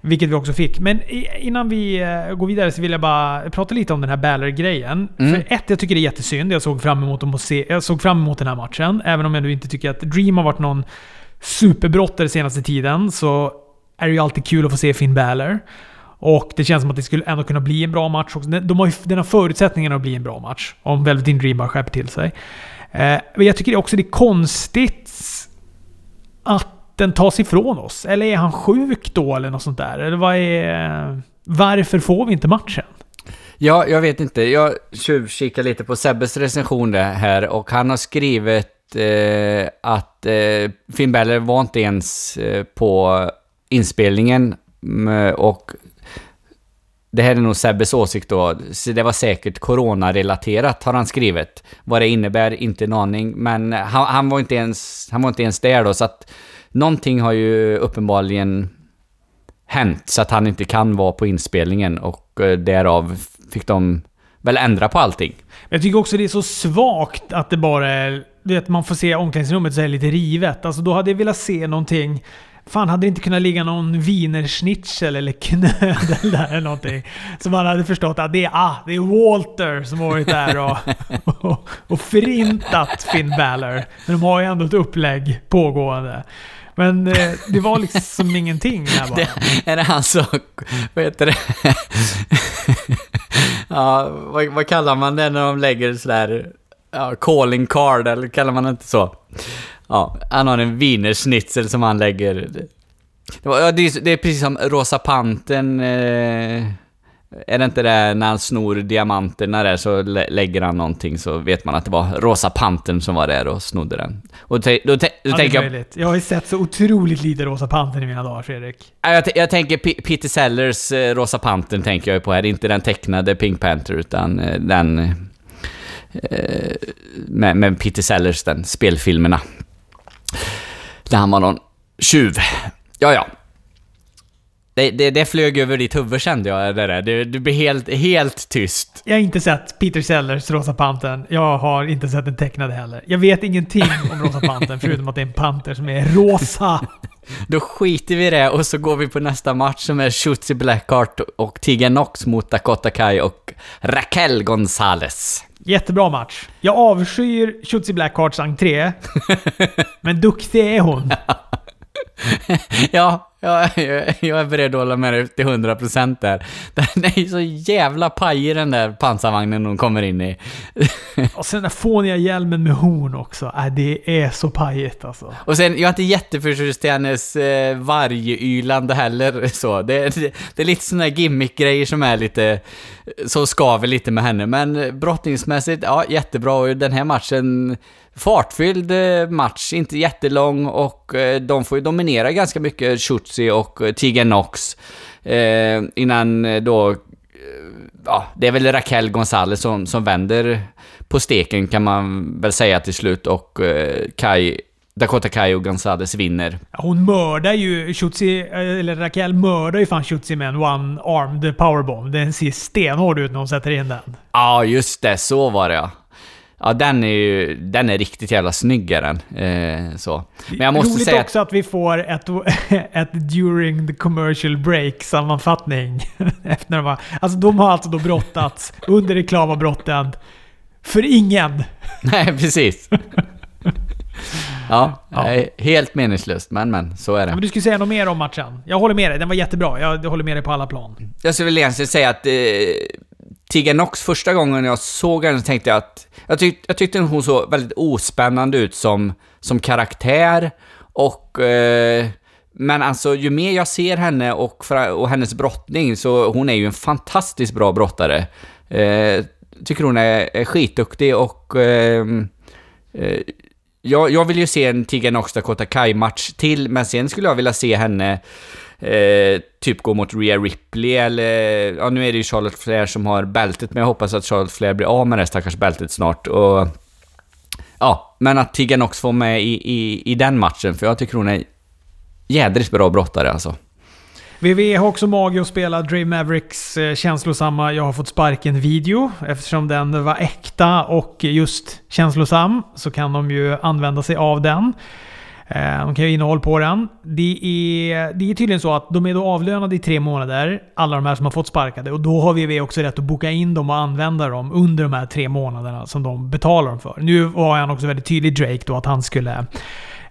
Vilket vi också fick. Men innan vi eh, går vidare så vill jag bara prata lite om den här Balor-grejen. Mm. För ett, jag tycker det är jättesynd. Jag såg fram emot, dem att se, jag såg fram emot den här matchen. Även om jag nu inte tycker att Dream har varit någon superbrottare senaste tiden så är det ju alltid kul att få se Finn Balor. Och det känns som att det skulle ändå kunna bli en bra match också. Den- De har ju, den här förutsättningarna att bli en bra match. Om Velvetin Dream bara skärper till sig. Eh, men jag tycker också det är konstigt att den tas ifrån oss. Eller är han sjuk då eller något sånt där? Eller vad är... Varför får vi inte matchen? Ja, jag vet inte. Jag tjuvkikar lite på Sebbes recension där här och han har skrivit eh, att eh, Finn Balor var inte ens eh, på inspelningen och det här är nog Sebbes åsikt då, så det var säkert coronarelaterat har han skrivit. Vad det innebär, inte en aning, men han, han, var inte ens, han var inte ens där då, så att någonting har ju uppenbarligen hänt så att han inte kan vara på inspelningen och eh, därav fick de väl ändra på allting. Jag tycker också det är så svagt att det bara är... Du vet, man får se omklädningsrummet så är lite rivet. Alltså då hade jag velat se någonting... Fan, hade det inte kunnat ligga någon wienerschnitzel eller knödel där eller någonting? Så man hade förstått att det är, ah, det är Walter som har varit där och, och, och förintat Finn Balor. Men de har ju ändå ett upplägg pågående. Men eh, det var liksom ingenting där bara. Det, är det han som, vad heter det? ja, vad, vad kallar man det när de lägger sådär, ja, calling card, eller kallar man det inte så? Ja, han har en wienerschnitzel som han lägger. Det, var, ja, det, är, det är precis som Rosa Panten eh, Är det inte det när han snor diamanterna där så lä lägger han någonting så vet man att det var Rosa Pantern som var där och snodde den. Och te då, te då Ja, tänker jag... Jag har ju sett så otroligt lite Rosa Pantern i mina dagar, Fredrik. Ja, Jag, jag tänker P Peter Sellers eh, Rosa Pantern tänker jag på här, inte den tecknade Pink Panther utan eh, den... Eh, med, med Peter Sellers, den spelfilmerna. Där han var någon tjuv. Ja, ja. Det, det, det flög över ditt huvud kände jag, det där. Du, du blir helt, helt tyst. Jag har inte sett Peter Sellers Rosa Pantern. Jag har inte sett den tecknade heller. Jag vet ingenting om Rosa Pantern, förutom att det är en panter som är rosa. Då skiter vi i det och så går vi på nästa match som är Shotzi Blackheart och Tegan Knox mot Dakota Kai och Raquel Gonzalez. Jättebra match. Jag avskyr Shotzi Blackhearts entré. men duktig är hon. Ja, ja, jag jag är beredd att hålla med dig till 100% där. Den är ju så jävla pajig den där pansarvagnen hon kommer in i. Och sen den där fåniga hjälmen med horn också. Äh, det är så pajigt alltså. Och sen, jag är inte jätteförtjust i hennes eh, vargylande heller så. Det, det, det är lite såna här gimmick-grejer som är lite, som skaver lite med henne. Men brottningsmässigt, ja, jättebra. Och den här matchen, fartfylld eh, match, inte jättelång och eh, de får ju dominera ganska mycket, Schutzi och eh, Tegan Knox. Eh, innan då, ja, det är väl Raquel Gonzalez som, som vänder på steken kan man väl säga till slut och eh, Kai, Dakota Kai och Gonzalez vinner. Hon mördar ju Shotzi, eller Raquel mördar ju fan Shotzi med en one-armed powerbomb. Den ser stenhård ut när hon sätter in den. Ja, just det, så var det ja. Ja, den är ju, den är riktigt jävla snygg är den. Eh, så. Men jag måste Roligt säga också att vi får ett, ett during the commercial break sammanfattning. Efter de har, alltså de har alltså då brottats under reklamavbrotten för ingen. Nej, precis. Ja, Ja. eh, helt meningslöst, men men, så är Ja, men det. du skulle säga något mer om matchen. Jag håller med dig, den var jättebra. Jag håller med dig på alla plan. Jag skulle väl egentligen säga att eh, Tegan Knox, första gången jag såg henne så tänkte jag att jag, tyck, jag tyckte hon såg väldigt ospännande ut som, som karaktär och eh, men alltså ju mer jag ser henne och, och hennes brottning så hon är ju en fantastiskt bra brottare. Eh, tycker hon är, är skitduktig och eh, eh, jag, jag vill ju se en Tegan Knox Dakota Kai-match till, men sen skulle jag vilja se henne eh, typ gå mot Rhea Ripley eller... Ja, nu är det ju Charlotte Flair som har bältet, men jag hoppas att Charlotte Flair blir av med det stackars bältet snart. Och, ja, men att Tegan Knox får med i, i, i den matchen, för jag tycker hon är jädrigt bra brottare alltså. WWE har också mage att spela Dre Mavericks eh, känslosamma “Jag har fått sparken”-video. Eftersom den var äkta och just känslosam så kan de ju använda sig av den. Eh, De kan ju innehåll på den. Det är, det är tydligen så att de är då avlönade i tre månader, alla de här som har fått sparkade. Och då har WWE också rätt att boka in dem och använda dem under de här tre månaderna som de betalar dem för. Nu var han också väldigt tydlig, Drake, då att han skulle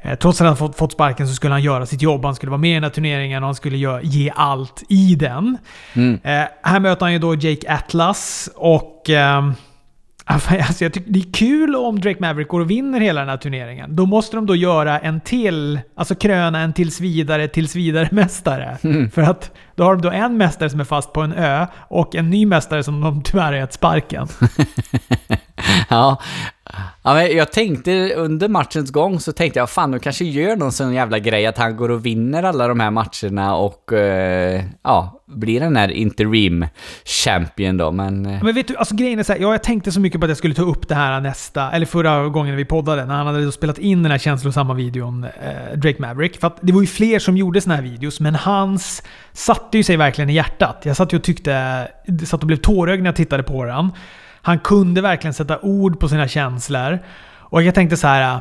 Eh, Trots att han fått, sparken så skulle han göra sitt jobb. Han skulle vara med i den här turneringen och han skulle ge allt i den. Mm. Eh, här möter han ju då Jake Atlas och... ehm, Alltså jag tycker det är kul om Drake Maverick går och vinner hela den här turneringen. Då måste de då göra en till, alltså kröna en tills vidare, tills vidare mästare. För att då har de då en mästare som är fast på en ö och en ny mästare som de tyvärr har gett sparken. Ja. ja men jag tänkte under matchens gång så tänkte jag fan de kanske gör någon sån jävla grej att han går och vinner alla de här matcherna och eh, ja, blir den här interim champion då men... eh, Men vet du, alltså grejen är så här, ja, jag tänkte så mycket på att jag skulle ta upp det här nästa, eller förra gången vi poddade, när han hade då spelat in den här känslosamma videon, eh, Drake Maverick. För att det var ju fler som gjorde såna här videos, men hans satte ju sig verkligen i hjärtat. Jag satt ju och tyckte, satt och blev tårögd när jag tittade på den. Han kunde verkligen sätta ord på sina känslor. Och jag tänkte så här.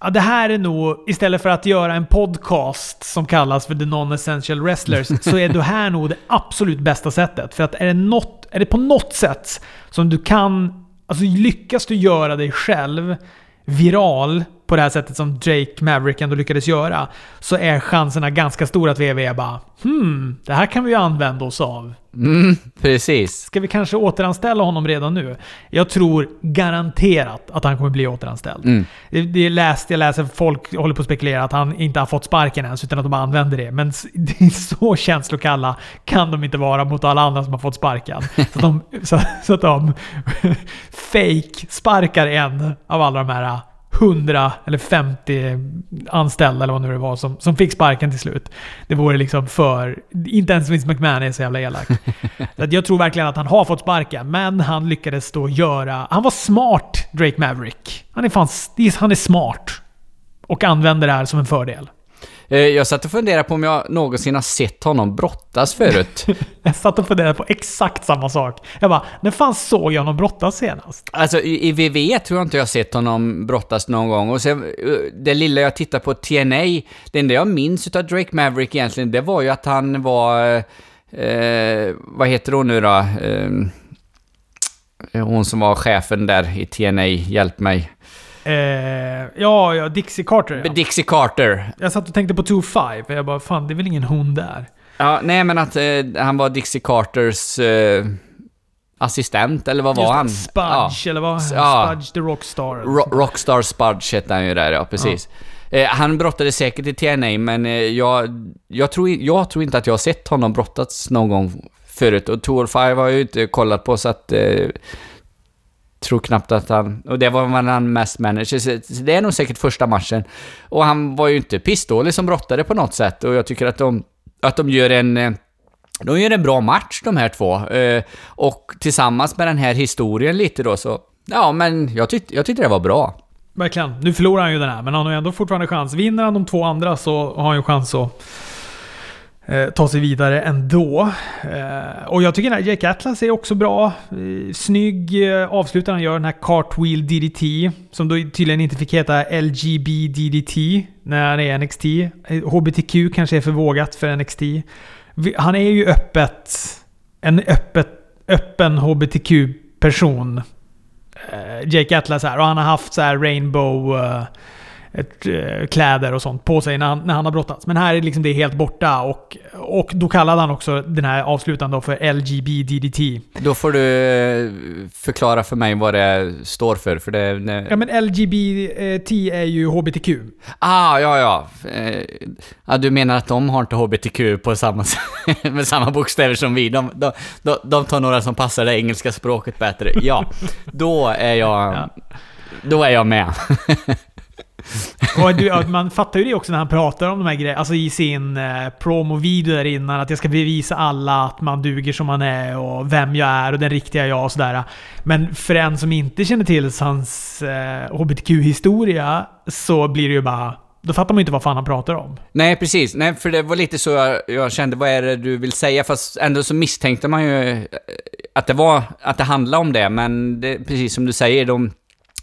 Ja, det här är nog, istället för att göra en podcast som kallas för The Non-Essential Wrestlers, så är det här nog det absolut bästa sättet. För att är det, något, är det på något sätt som du kan, alltså lyckas du göra dig själv viral på det här sättet som Drake Maverick ändå lyckades göra, så är chanserna ganska stora att WWE bara Hmm, det här kan vi ju använda oss av. Mm, precis. Ska vi kanske återanställa honom redan nu? Jag tror garanterat att han kommer bli återanställd. Mm. Det, det läst, jag läser folk håller på att spekulera att han inte har fått sparken ens, utan att de använder det. Men det är så känslokalla kan de inte vara mot alla andra som har fått sparken. Så att de, så, så att de fake sparkar en av alla de här 100 eller 50 anställda eller vad nu det var som, som fick sparken till slut. Det vore liksom för... Inte ens Vince McMahon är så jävla elak. så jag tror verkligen att han har fått sparken, men han lyckades då göra... Han var smart, Drake Maverick. Han är, fan, han är smart. Och använder det här som en fördel. Eh, Jag satt och funderade på om jag någonsin har sett honom brottas förut. Jag satt och funderade på exakt samma sak. Jag bara, när fan såg jag honom brottas senast? Alltså i, i VV tror jag inte jag har sett honom brottas någon gång. Och sen, eh, det lilla jag tittar på TNA, det enda jag minns utav Drake Maverick egentligen, det var ju att han var... Eh, vad heter hon nu då? Eh, hon som var chefen där i TNA, hjälp mig. Eh, ja, ja, Dixie Carter ja. Dixie Carter. Jag satt och tänkte på 2-5. Jag bara, fan det är väl ingen hon där? Ja, nej men att eh, han var Dixie Carters eh, assistent, eller vad var Just han? Spudge, eller vad? Ja. Spudge the Rockstar. Ro- Rockstar Spudge hette han ju där, ja precis. Eh, han brottades säkert i TNA, men eh, jag, jag, tror, jag tror inte att jag har sett honom brottats någon gång förut. Och Tour 5 har jag ju inte kollat på, så att... Tror knappt att han... Och det var väl han mest manager, så det är nog säkert första matchen. Och han var ju inte pissdålig som brottare på något sätt, och jag tycker att de, att de gör en... Eh, de gör en bra match de här två. Eh, och tillsammans med den här historien lite då så... Ja, men jag, tyckte, jag tyckte det var bra. Verkligen. Nu förlorar han ju den här, men han har ju ändå fortfarande chans. Vinner han de två andra så har han ju chans att eh, ta sig vidare ändå. Eh, och jag tycker den här Jake Atlas är också bra. Eh, snygg eh, avslutare han gör, den här Cartwheel DDT. Som då tydligen inte fick heta LGB DDT när han är NXT. HBTQ eh, kanske är för vågat för NXT. Han är ju öppet... En öppet, öppen HBTQ-person. Eh, Jake Atlas här. Och han har haft så här rainbow eh, kläder och sånt på sig när han, när han har brottats. Men här är liksom det helt borta och, och då kallade han också den här avslutande för LGB DDT. Då får du eh, förklara för mig vad det står för, för det... Ja men LGBT är ju HBTQ. Ah, ja, ja. Eh, ja. Du menar att de har inte HBTQ på samma med samma bokstäver som vi? De, de, de, de tar några som passar det engelska språket bättre. Ja, då är jag... Ja. Då är jag med. Och du, man fattar ju det också när han pratar om de här grejerna. Alltså i sin eh, promo-video där innan. Att jag ska bevisa alla att man duger som man är och vem jag är och den riktiga jag och sådär. Men för en som inte känner till hans eh, HBTQ-historia så blir det ju bara... Då fattar man ju inte vad fan han pratar om. Nej, precis. Nej, för det var lite så jag, jag kände, vad är det du vill säga? Fast ändå så misstänkte man ju eh, att det var, att det handlade om det, men det, precis som du säger, de,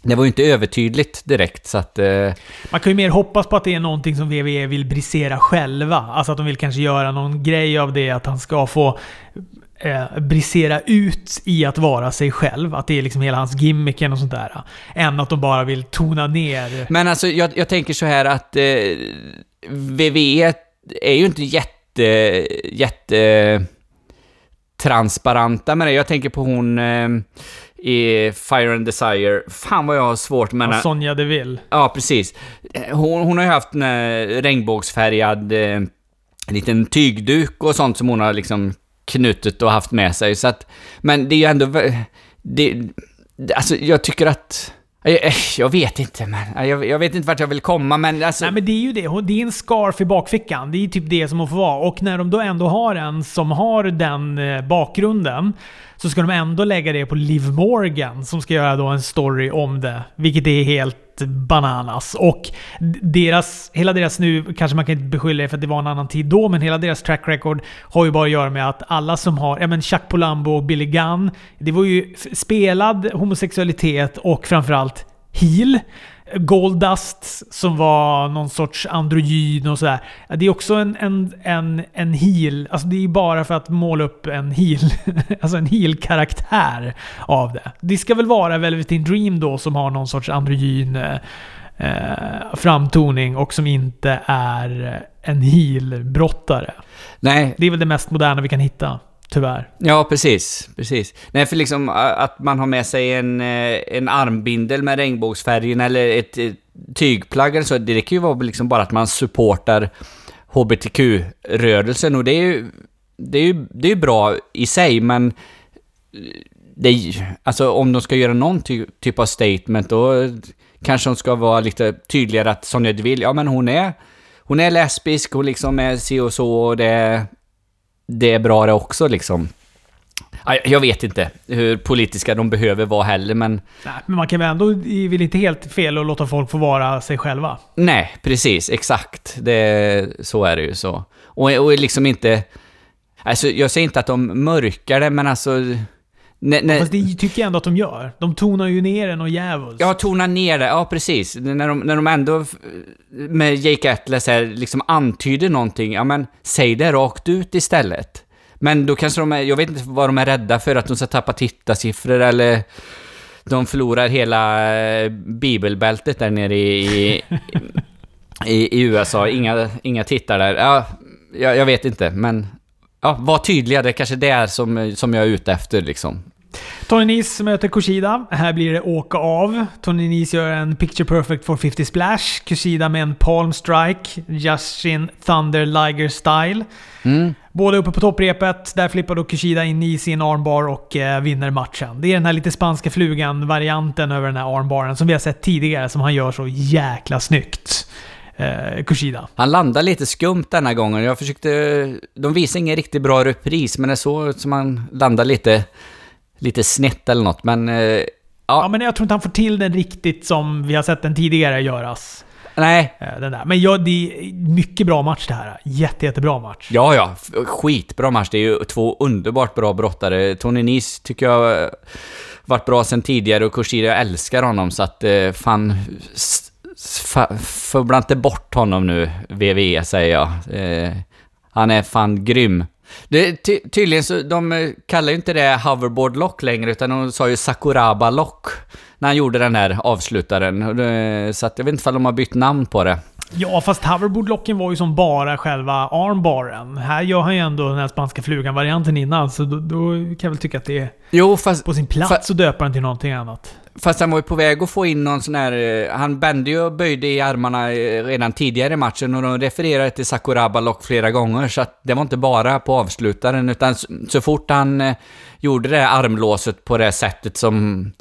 det var ju inte övertydligt direkt, så att... Eh, Man kan ju mer hoppas på att det är någonting som WWE vill brisera själva. Alltså att de vill kanske göra någon grej av det, att han ska få eh, brisera ut i att vara sig själv. Att det är liksom hela hans gimmicken och sånt där. Än att de bara vill tona ner. Men alltså, jag, jag tänker så här att eh, WWE är ju inte jätte, jätte transparenta med det. Jag tänker på hon eh, i Fire and Desire. Fan vad jag har svårt med henne. Sonja Deville. Ja, precis. Eh, Hon, hon har ju haft en regnbågsfärgad eh, liten tygduk och sånt som hon har liksom knutit och haft med sig. Så att, men det är ju ändå... det, alltså, jag tycker att... Jag, eh, jag vet inte, men eh, jag, jag vet inte vart jag vill komma, men alltså... Nej men det är ju det. Det är en scarf i bakfickan. Det är typ det som hon får vara. Och när de då ändå har en som har den eh, bakgrunden så ska de ändå lägga det på Liv Morgan som ska göra då en story om det. Vilket är helt bananas. Och deras, hela deras nu, kanske man kan inte beskylla det för att det var en annan tid då, men hela deras track record har ju bara att göra med att alla som har, ja men Chuck Polambo och Billy Gunn, det var ju spelad homosexualitet och framförallt heel. Goldust som var någon sorts androgyn och sådär. Det är också en, en, en, en heel. Alltså det är bara för att måla upp en heel. Alltså en heel-karaktär av det. Det ska väl vara Velvet in Dream då som har någon sorts androgyn eh, eh, framtoning och som inte är en heel-brottare. Nej, Det är väl det mest moderna vi kan hitta, tyvärr. Ja, precis. precis. Nej, för liksom att man har med sig en, eh, en armbindel med regnbågsfärgen eller ett, ett tygplagg eller så, det räcker ju vara liksom bara att man supportar HBTQ-rörelsen och det är ju, det är ju, det är bra i sig, men det är, alltså om de ska göra någon ty, typ av statement då kanske de ska vara lite tydligare att Sonja Deville, ja men hon är, hon är lesbisk, hon liksom är si och så och det, det är bra det också liksom. Ja, Jag vet inte hur politiska de behöver vara heller, men Nej, men man kan väl ändå, det är väl inte helt fel att låta folk få vara sig själva. nej, precis, exakt. Det, så är det ju så. Och, och liksom inte... Alltså, jag säger inte att de mörkar det, men alltså... När, när, Fast det tycker jag ändå att de gör. De tonar ju ner den och djävulskt. Ja, tona ner det. Ja, precis. När de, när de ändå med Jake Atlas här liksom antyder någonting, ja men säg det rakt ut istället. Men då kanske de är, jag vet inte vad de är rädda för, att de ska tappa tittarsiffror eller de förlorar hela eh, bibelbältet där nere i, i, i, i USA. Inga, inga tittare där. Ja, jag, jag vet inte, men ja, var tydliga. Det är kanske det är som, som jag är ute efter liksom. Tony Nese möter Kushida. Här blir det åka av. Tony Nese gör en picture perfect 450 splash. Kushida med en palm strike. Justin Thunder Liger style. Mm. Båda uppe på topprepet. Där flippar då Kushida in Nese i en armbar och eh, vinner matchen. Det är den här lite spanska flugan-varianten över den här armbaren som vi har sett tidigare som han gör så jäkla snyggt. Eh, Kushida. Han landade lite skumt denna gången. Jag försökte... De visade ingen riktigt bra repris, men det såg ut som han landade lite, lite snett eller något. Men... Eh, Ja, ja, men jag tror inte han får till den riktigt som vi har sett den tidigare göras. nej. Eh, Den där. Men ja, det är mycket bra match det här. Jätte, jättebra match. Ja, ja. Skitbra match. Det är ju två underbart bra brottare. Tony Nese tycker jag eh, varit bra sen tidigare och Kushida, jag älskar honom så att eh, fan... Fubbla inte bort honom nu, VVE säger jag. Eh, han är fan grym. Det, ty, tydligen så, de eh, kallar ju inte det hoverboard lock längre, utan de sa ju Sakuraba lock när han gjorde den här avslutaren. Det- Så att jag vet inte om de har bytt namn på det. Ja, fast hoverboardlocken var ju som bara själva armbaren. Här gör han ju ändå den här spanska flugan-varianten innan, så då, då kan jag väl tycka att det är Jo, fast på sin plats att döpa den till någonting annat. Fast han var ju på väg att få in någon sån här... Eh, han bände ju och böjde i armarna eh, redan tidigare i matchen och de refererade till Sakuraba lock flera gånger så att det var inte bara på avslutaren utan så, så fort han eh, gjorde det här armlåset på det sättet som...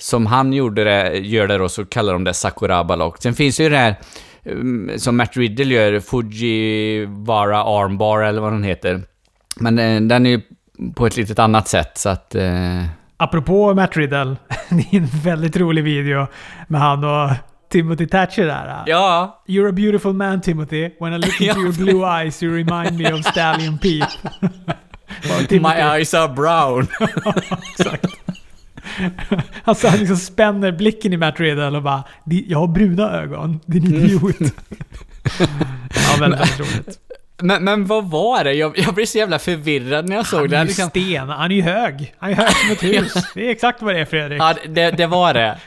Som han gjorde det, gör det då, så kallar de det Sakuraba lock. Sen finns ju det här mm, som Matt Riddle gör, Fujiwara armbar eller vad den heter. Men den är ju på ett litet annat sätt så att... Eh, Apropå Matt Riddle, det är en väldigt rolig video med han och Timothy Thatcher där. ja, You're a beautiful man Timothy. When I look into your blue eyes you remind me of Stallion Pete. Timothy- My eyes are brown. Exakt. Alltså han liksom spänner blicken i Matt Riddle och bara "Di- Jag har bruna ögon, din idiot. ja, väldigt, väldigt roligt. Men, men vad var det? Jag, jag blev så jävla förvirrad när jag såg Han det. är här, ju Liksom, sten. Han är ju hög. Han är hög som ett hus. Det är exakt vad det är Fredrik. ja, det, det var det.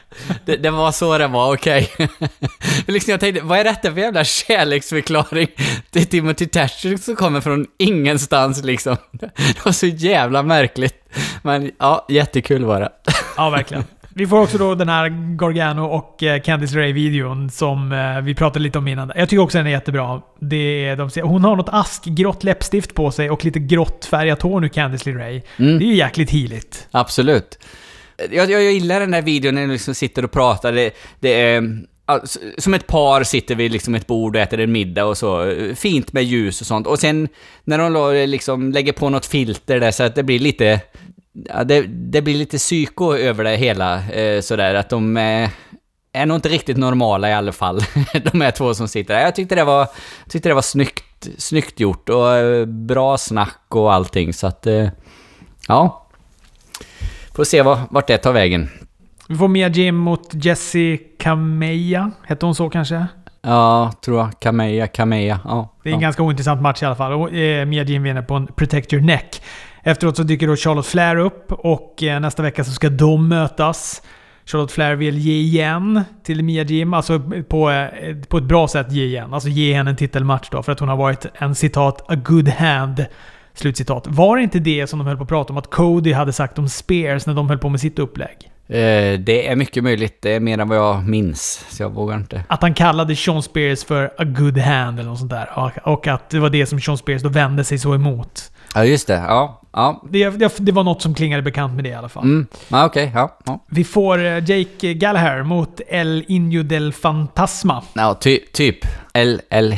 det. Det var så det var, okej. För liksom jag tänkte, vad är detta för jävla kärleksförklaring till Timothy Thatcher som kommer från ingenstans liksom? Det var så jävla märkligt. Men ja, jättekul var det. Ja, verkligen. Vi får också då den här Gargano och eh, Candice Ray-videon som eh, vi pratade lite om innan. Jag tycker också den är jättebra. Det är, de hon har något askgrått läppstift på sig och lite grått färgat hår nu, Candice LeRae. Mm. Det är ju jäkligt healigt. Absolut. Jag, jag, jag gillar den där videon när de liksom sitter och pratar. Det, det är... Som ett par sitter vid liksom ett bord och äter en middag och så. Fint med ljus och sånt. Och sen när de liksom lägger på något filter där så att det blir lite... Ja, det, det blir lite psyko över det hela. Eh, sådär att de eh, är nog inte riktigt normala i alla fall. de här två som sitter där. Jag tyckte det var, tyckte det var snyggt, snyggt gjort och eh, bra snack och allting. Så att... Eh, ja. Får se vad, vart det tar vägen. Vi får Mia Jim mot Jessie Kameya. Hette hon så kanske? Ja, tror jag. Kameya, Kameya. Ja. Det är en ja. ganska ointressant match i alla fall. Och, eh, Mia Jim vinner på en Protect Your Neck. Efteråt så dyker då Charlotte Flair upp och eh, nästa vecka så ska de mötas. Charlotte Flair vill ge igen till Mia Jim. Alltså på, eh, på ett bra sätt ge igen. Alltså ge henne en titelmatch då. För att hon har varit en citat “a good hand” Slutcitat. Var det inte det som de höll på att prata om att Cody hade sagt om Spears när de höll på med sitt upplägg? Eh, det är mycket möjligt. Det är mer än vad jag minns. Så jag vågar inte. Att han kallade Sean Spears för a good hand eller något sånt där. Och att det var det som Sean Spears då vände sig så emot. Ja, just det. Ja. Ja. Det, det, det var något som klingade bekant med det i alla fall. Mm. Ja, okej. Okay. Ja, ja. Vi får eh, Jake Gallagher mot El Indio del Fantasma. Ja, ty, typ. El, el,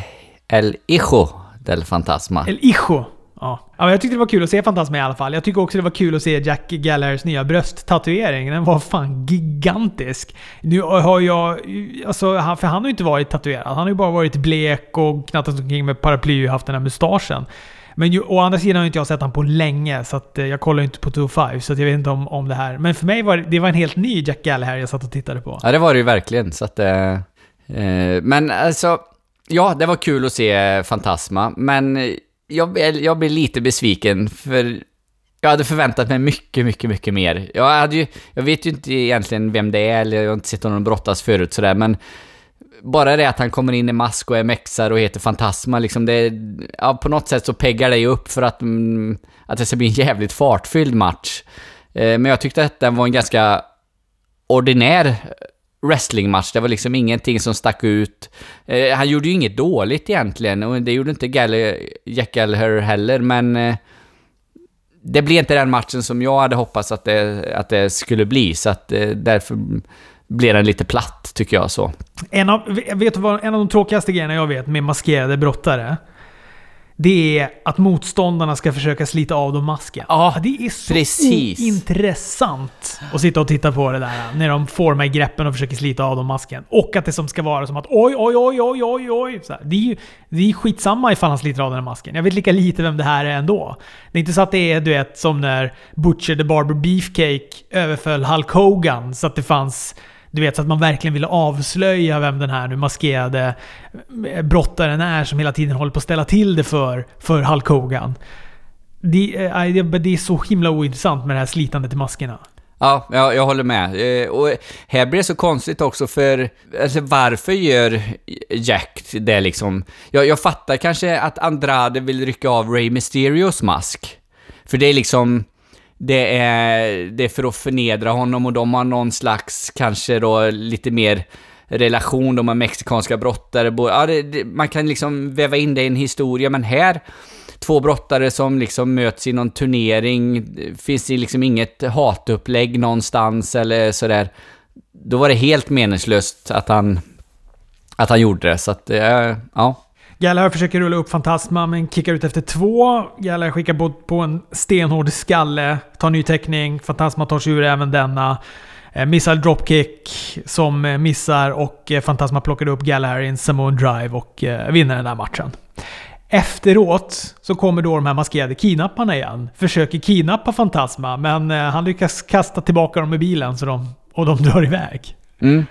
el Hijo del Fantasma. El Hijo. Ja. ja, jag tyckte det var kul att se Fantasma i alla fall. Jag tycker också det var kul att se Jack Gallagers nya brösttatuering. Den var fan gigantisk. Nu har jag... Alltså, för han har ju inte varit tatuerad. Han har ju bara varit blek och knattat omkring med paraply och haft den här mustaschen. Men ju, å andra sidan har inte jag sett honom på länge, så att, eh, jag kollar inte på 2-5, så jag vet inte om, om det här. Men för mig var det var en helt ny Jack Gallagher jag satt och tittade på. Ja, det var det ju verkligen. Så att, eh, eh men alltså, ja, det var kul att se Fantasma, men jag, jag blir lite besviken för jag hade förväntat mig mycket, mycket, mycket mer. Jag, hade ju, jag vet ju inte egentligen vem det är, eller jag har inte sett honom brottas förut sådär, men bara det att han kommer in i mask och är mexar och heter Fantasma, liksom det... Ja, på något sätt så peggar det ju upp för att, mm, att det ska bli en jävligt fartfylld match. Eh, men jag tyckte att den var en ganska ordinär wrestlingmatch. Det var liksom ingenting som stack ut. Eh, han gjorde ju inget dåligt egentligen och det gjorde inte Gall Jack Gallagher heller, men eh, det blev inte den matchen som jag hade hoppats att det, att det skulle bli, så att eh, därför blev den lite platt, tycker jag så. En av, vet du vad, en av de tråkigaste grejerna jag vet med maskerade brottare det är att motståndarna ska försöka slita av dem masken. Ja, det är så precis. intressant att sitta och titta på det där. När de får mig greppen och försöker slita av dem masken. Och att det som ska vara som att oj, oj, oj, oj, oj, oj. Så här, det är ju det är skitsamma ifall han sliter av den här masken. Jag vet lika lite vem det här är ändå. Det är inte så att det är du vet som när Butcher the Barber Beefcake överföll Hulk Hogan. Så att det fanns du vet, så att man verkligen ville avslöja vem den här nu maskerade eh, brottaren är som hela tiden håller på att ställa till det för, för Hulk Hogan. Det, eh, det, är så himla ointressant med det här slitandet i maskerna. Ja, jag, jag håller med. Eh, och här blir det så konstigt också för, alltså varför gör Jack det liksom? Jag, jag fattar kanske att Andrade vill rycka av Ray Mysterios mask. För det är liksom, det är, det är för att förnedra honom och de har någon slags, kanske då lite mer relation, de har mexikanska brottare. Ja, det, det, man kan liksom väva in det i en historia, men här, två brottare som liksom möts i någon turnering, finns det liksom inget hatupplägg någonstans eller sådär. Då var det helt meningslöst att han, att han gjorde det, så att, eh, ja. Gallagher försöker rulla upp Fantasma, men kickar ut efter två. Gallagher skickar på en stenhård skalle, tar ny täckning. Fantasma tar sig ur även denna. Eh, missar dropkick som eh, missar och eh, Fantasma plockar upp Gallagher i en Samoan Drive och vinner den där matchen. Efteråt så kommer då de här maskerade kidnapparna igen. Försöker kidnappa Fantasma, men han lyckas kasta tillbaka dem i bilen så de, och de drar iväg. Mm.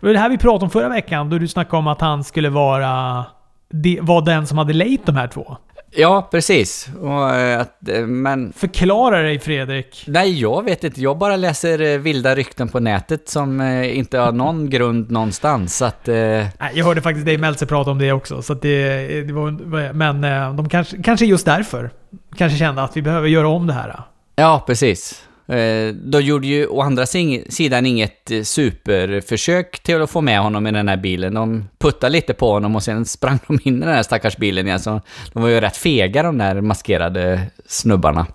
Det var det här vi pratade om förra veckan, då du snackade om att han skulle vara det var den som hade lejt de här två. Ja, precis. Och, eh, att, eh, men... Förklara dig Fredrik. Nej, jag vet inte. Jag bara läser eh, vilda rykten på nätet som inte har någon grund någonstans. Så att, Nej, jag hörde faktiskt Dave Meltzer prata om det också. Så det, det var, men de kanske, kanske just därför kanske kände att vi behöver göra om det här. Ja, precis. Eh, gjorde ju å andra sidan inget eh, superförsök till att få med honom i den här bilen. De puttade lite på honom och sen sprang de in i den här stackars bilen igen. Så de var ju rätt fega de där maskerade snubbarna.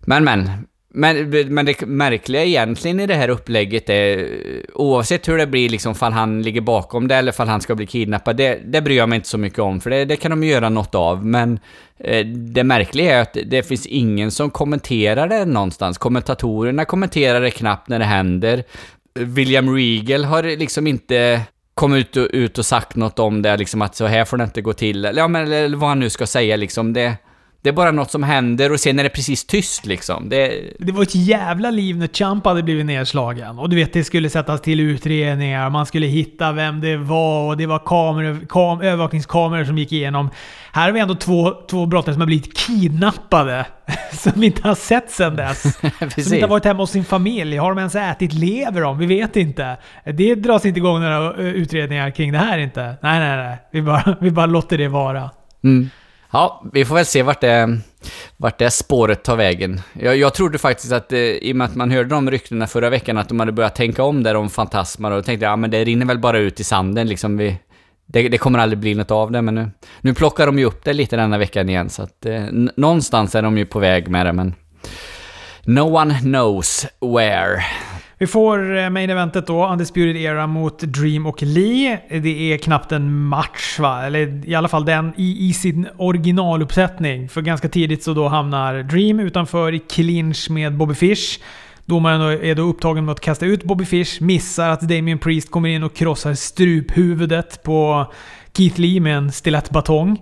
Men men, men, men det märkliga egentligen i det här upplägget är, oavsett hur det blir, liksom, fall han ligger bakom det eller fall han ska bli kidnappad, det, det bryr jag mig inte så mycket om, för det, det kan de göra något av. Men eh, det märkliga är att det finns ingen som kommenterar det någonstans. Kommentatorerna kommenterar det knappt när det händer. William Regal har liksom inte kommit ut och, ut och sagt något om det, liksom att så här får det inte gå till, eller, ja, men, eller vad han nu ska säga liksom. Det, det är bara något som händer och sen är det precis tyst liksom. Det, Det var ett jävla liv när Champ hade blivit nedslagen. Och du vet, det skulle sättas till utredningar, man skulle hitta vem det var och det var kameror, kam, övervakningskameror som gick igenom. Här har vi ändå två, två brottare som har blivit kidnappade. Som vi inte har sett sedan dess. Som inte har varit hemma hos sin familj. Har de ens ätit? Lever de? Vi vet inte. Det dras inte igång några utredningar kring det här inte. Nej, nej, nej. Vi bara, vi bara låter det vara. Mm. Ja, vi får väl se vart det, vart det spåret tar vägen. Jag, jag trodde faktiskt att, eh, i och med att man hörde de ryktena förra veckan, att de hade börjat tänka om där om fantasmer och då tänkte jag, ja men det rinner väl bara ut i sanden liksom. Vi, det, det kommer aldrig bli något av det, men nu, nu plockar de ju upp det lite denna veckan igen, så att eh, någonstans är de ju på väg med det, men... No one knows where. Vi får eh, main eventet då, Undisputed Era mot Dream och Lee. Det är knappt en match va? Eller i alla fall den i, i sin originaluppsättning. För ganska tidigt så då hamnar Dream utanför i clinch med Bobby Fish. Domaren är då upptagen med att kasta ut Bobby Fish, missar att Damien Priest kommer in och krossar struphuvudet på Keith Lee med en stilettbatong.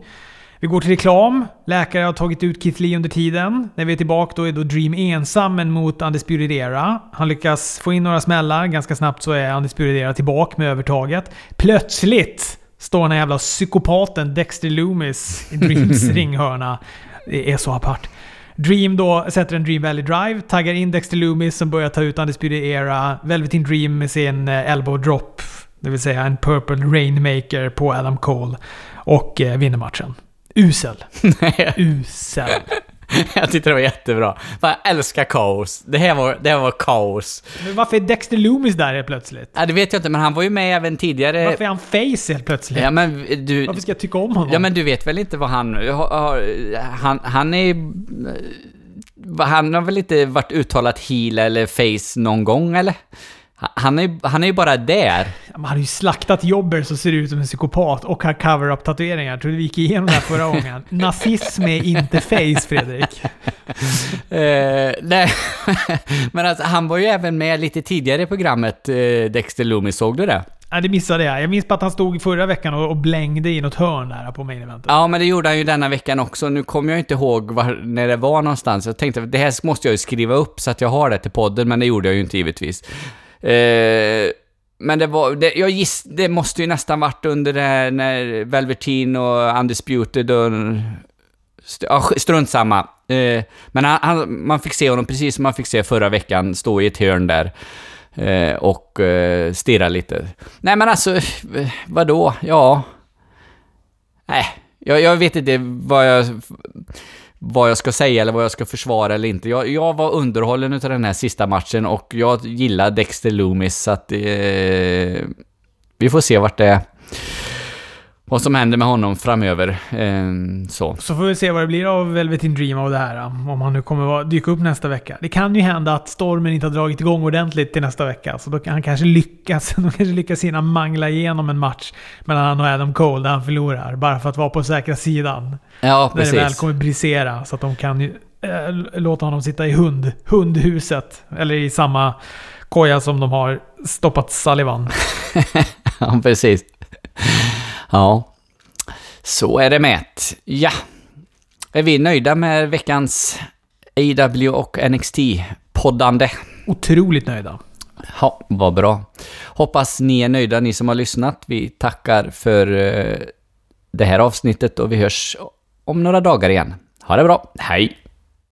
Vi går till reklam. Läkare har tagit ut Keith Lee under tiden. När vi är tillbaka då är då Dream ensam men mot Undisputed Era. Han lyckas få in några smällar. Ganska snabbt så är Undisputed Era tillbaka med övertaget. Plötsligt står den här jävla psykopaten Dexter Loomis i Dreams ringhörna. Det är så apart. Dream då sätter en Dream Valley Drive, taggar in Dexter Loomis som börjar ta ut Undisputed Era. Velveteen Dream med sin eh, elbow drop, det vill säga en Purple Rainmaker på Adam Cole. Och eh, vinner matchen. Usel. Usel. jag tyckte det var jättebra. Fan, Jag älskar kaos. Det här var, det här var kaos. Men varför är Dexter Loomis där helt plötsligt? Ja, det vet jag inte, men han var ju med även tidigare. Varför är han face helt plötsligt? Ja, men du... Varför ska jag tycka om honom? Ja, men du vet väl inte vad han... Han, han är... Han har väl inte varit uttalat heel eller face någon gång, eller? Han är, han är ju bara där. Man hade ju slaktat jobber så ser ut som en psykopat och har cover-up tatueringar. Tror du vi gick igenom det här förra gången? Nazism är inte face, Fredrik. Eh, nej, men alltså, han var ju även med lite tidigare i programmet, eh, Dexter Loomis, såg du det? Nej, det missade jag. Jag minns bara att han stod förra veckan och, och blängde i något hörn där på main eventet. Ja, men det gjorde han ju denna veckan också. Nu kommer jag inte ihåg var, när det var någonstans. Jag tänkte att det här måste jag ju skriva upp så att jag har det till podden, men det gjorde jag ju inte givetvis. Eh, men det var, det, jag giss, det måste ju nästan varit under det här när Velveteen och Undisputed och... St ja, strunt samma. Eh, men han, han, man fick se honom precis som man fick se förra veckan stå i ett hörn där. Eh, och eh, stirra lite. Nej men alltså, vadå? Ja... Nej, jag, jag vet inte vad jag, vad jag ska säga eller vad jag ska försvara eller inte. Jag, jag var underhållen utav den här sista matchen och jag gillar Dexter Loomis så att... Eh, vi får se vart det... Vad som händer med honom framöver. Eh, så. Så får vi se vad det blir av Velveteen Dream av det här. Om han nu kommer dyka upp nästa vecka. Det kan ju hända att stormen inte har dragit igång ordentligt till nästa vecka. Så då kan han kanske lyckas. De kanske lyckas hinna mangla igenom en match mellan han och Adam Cole där han förlorar. Bara för att vara på säkra sidan. Ja, När det väl precis. kommer brisera. Så att de kan ju, äh, låta honom sitta i hund, hundhuset. Eller i samma koja som de har stoppat Sullivan. ja, precis. Ja. Så är det med. Ja. Är vi nöjda med veckans AW och NXT-poddande? Otroligt nöjda. Ja, vad bra. Hoppas ni är nöjda, ni som har lyssnat. Vi tackar för eh, det här avsnittet och vi hörs om några dagar igen. Ha det bra. Hej!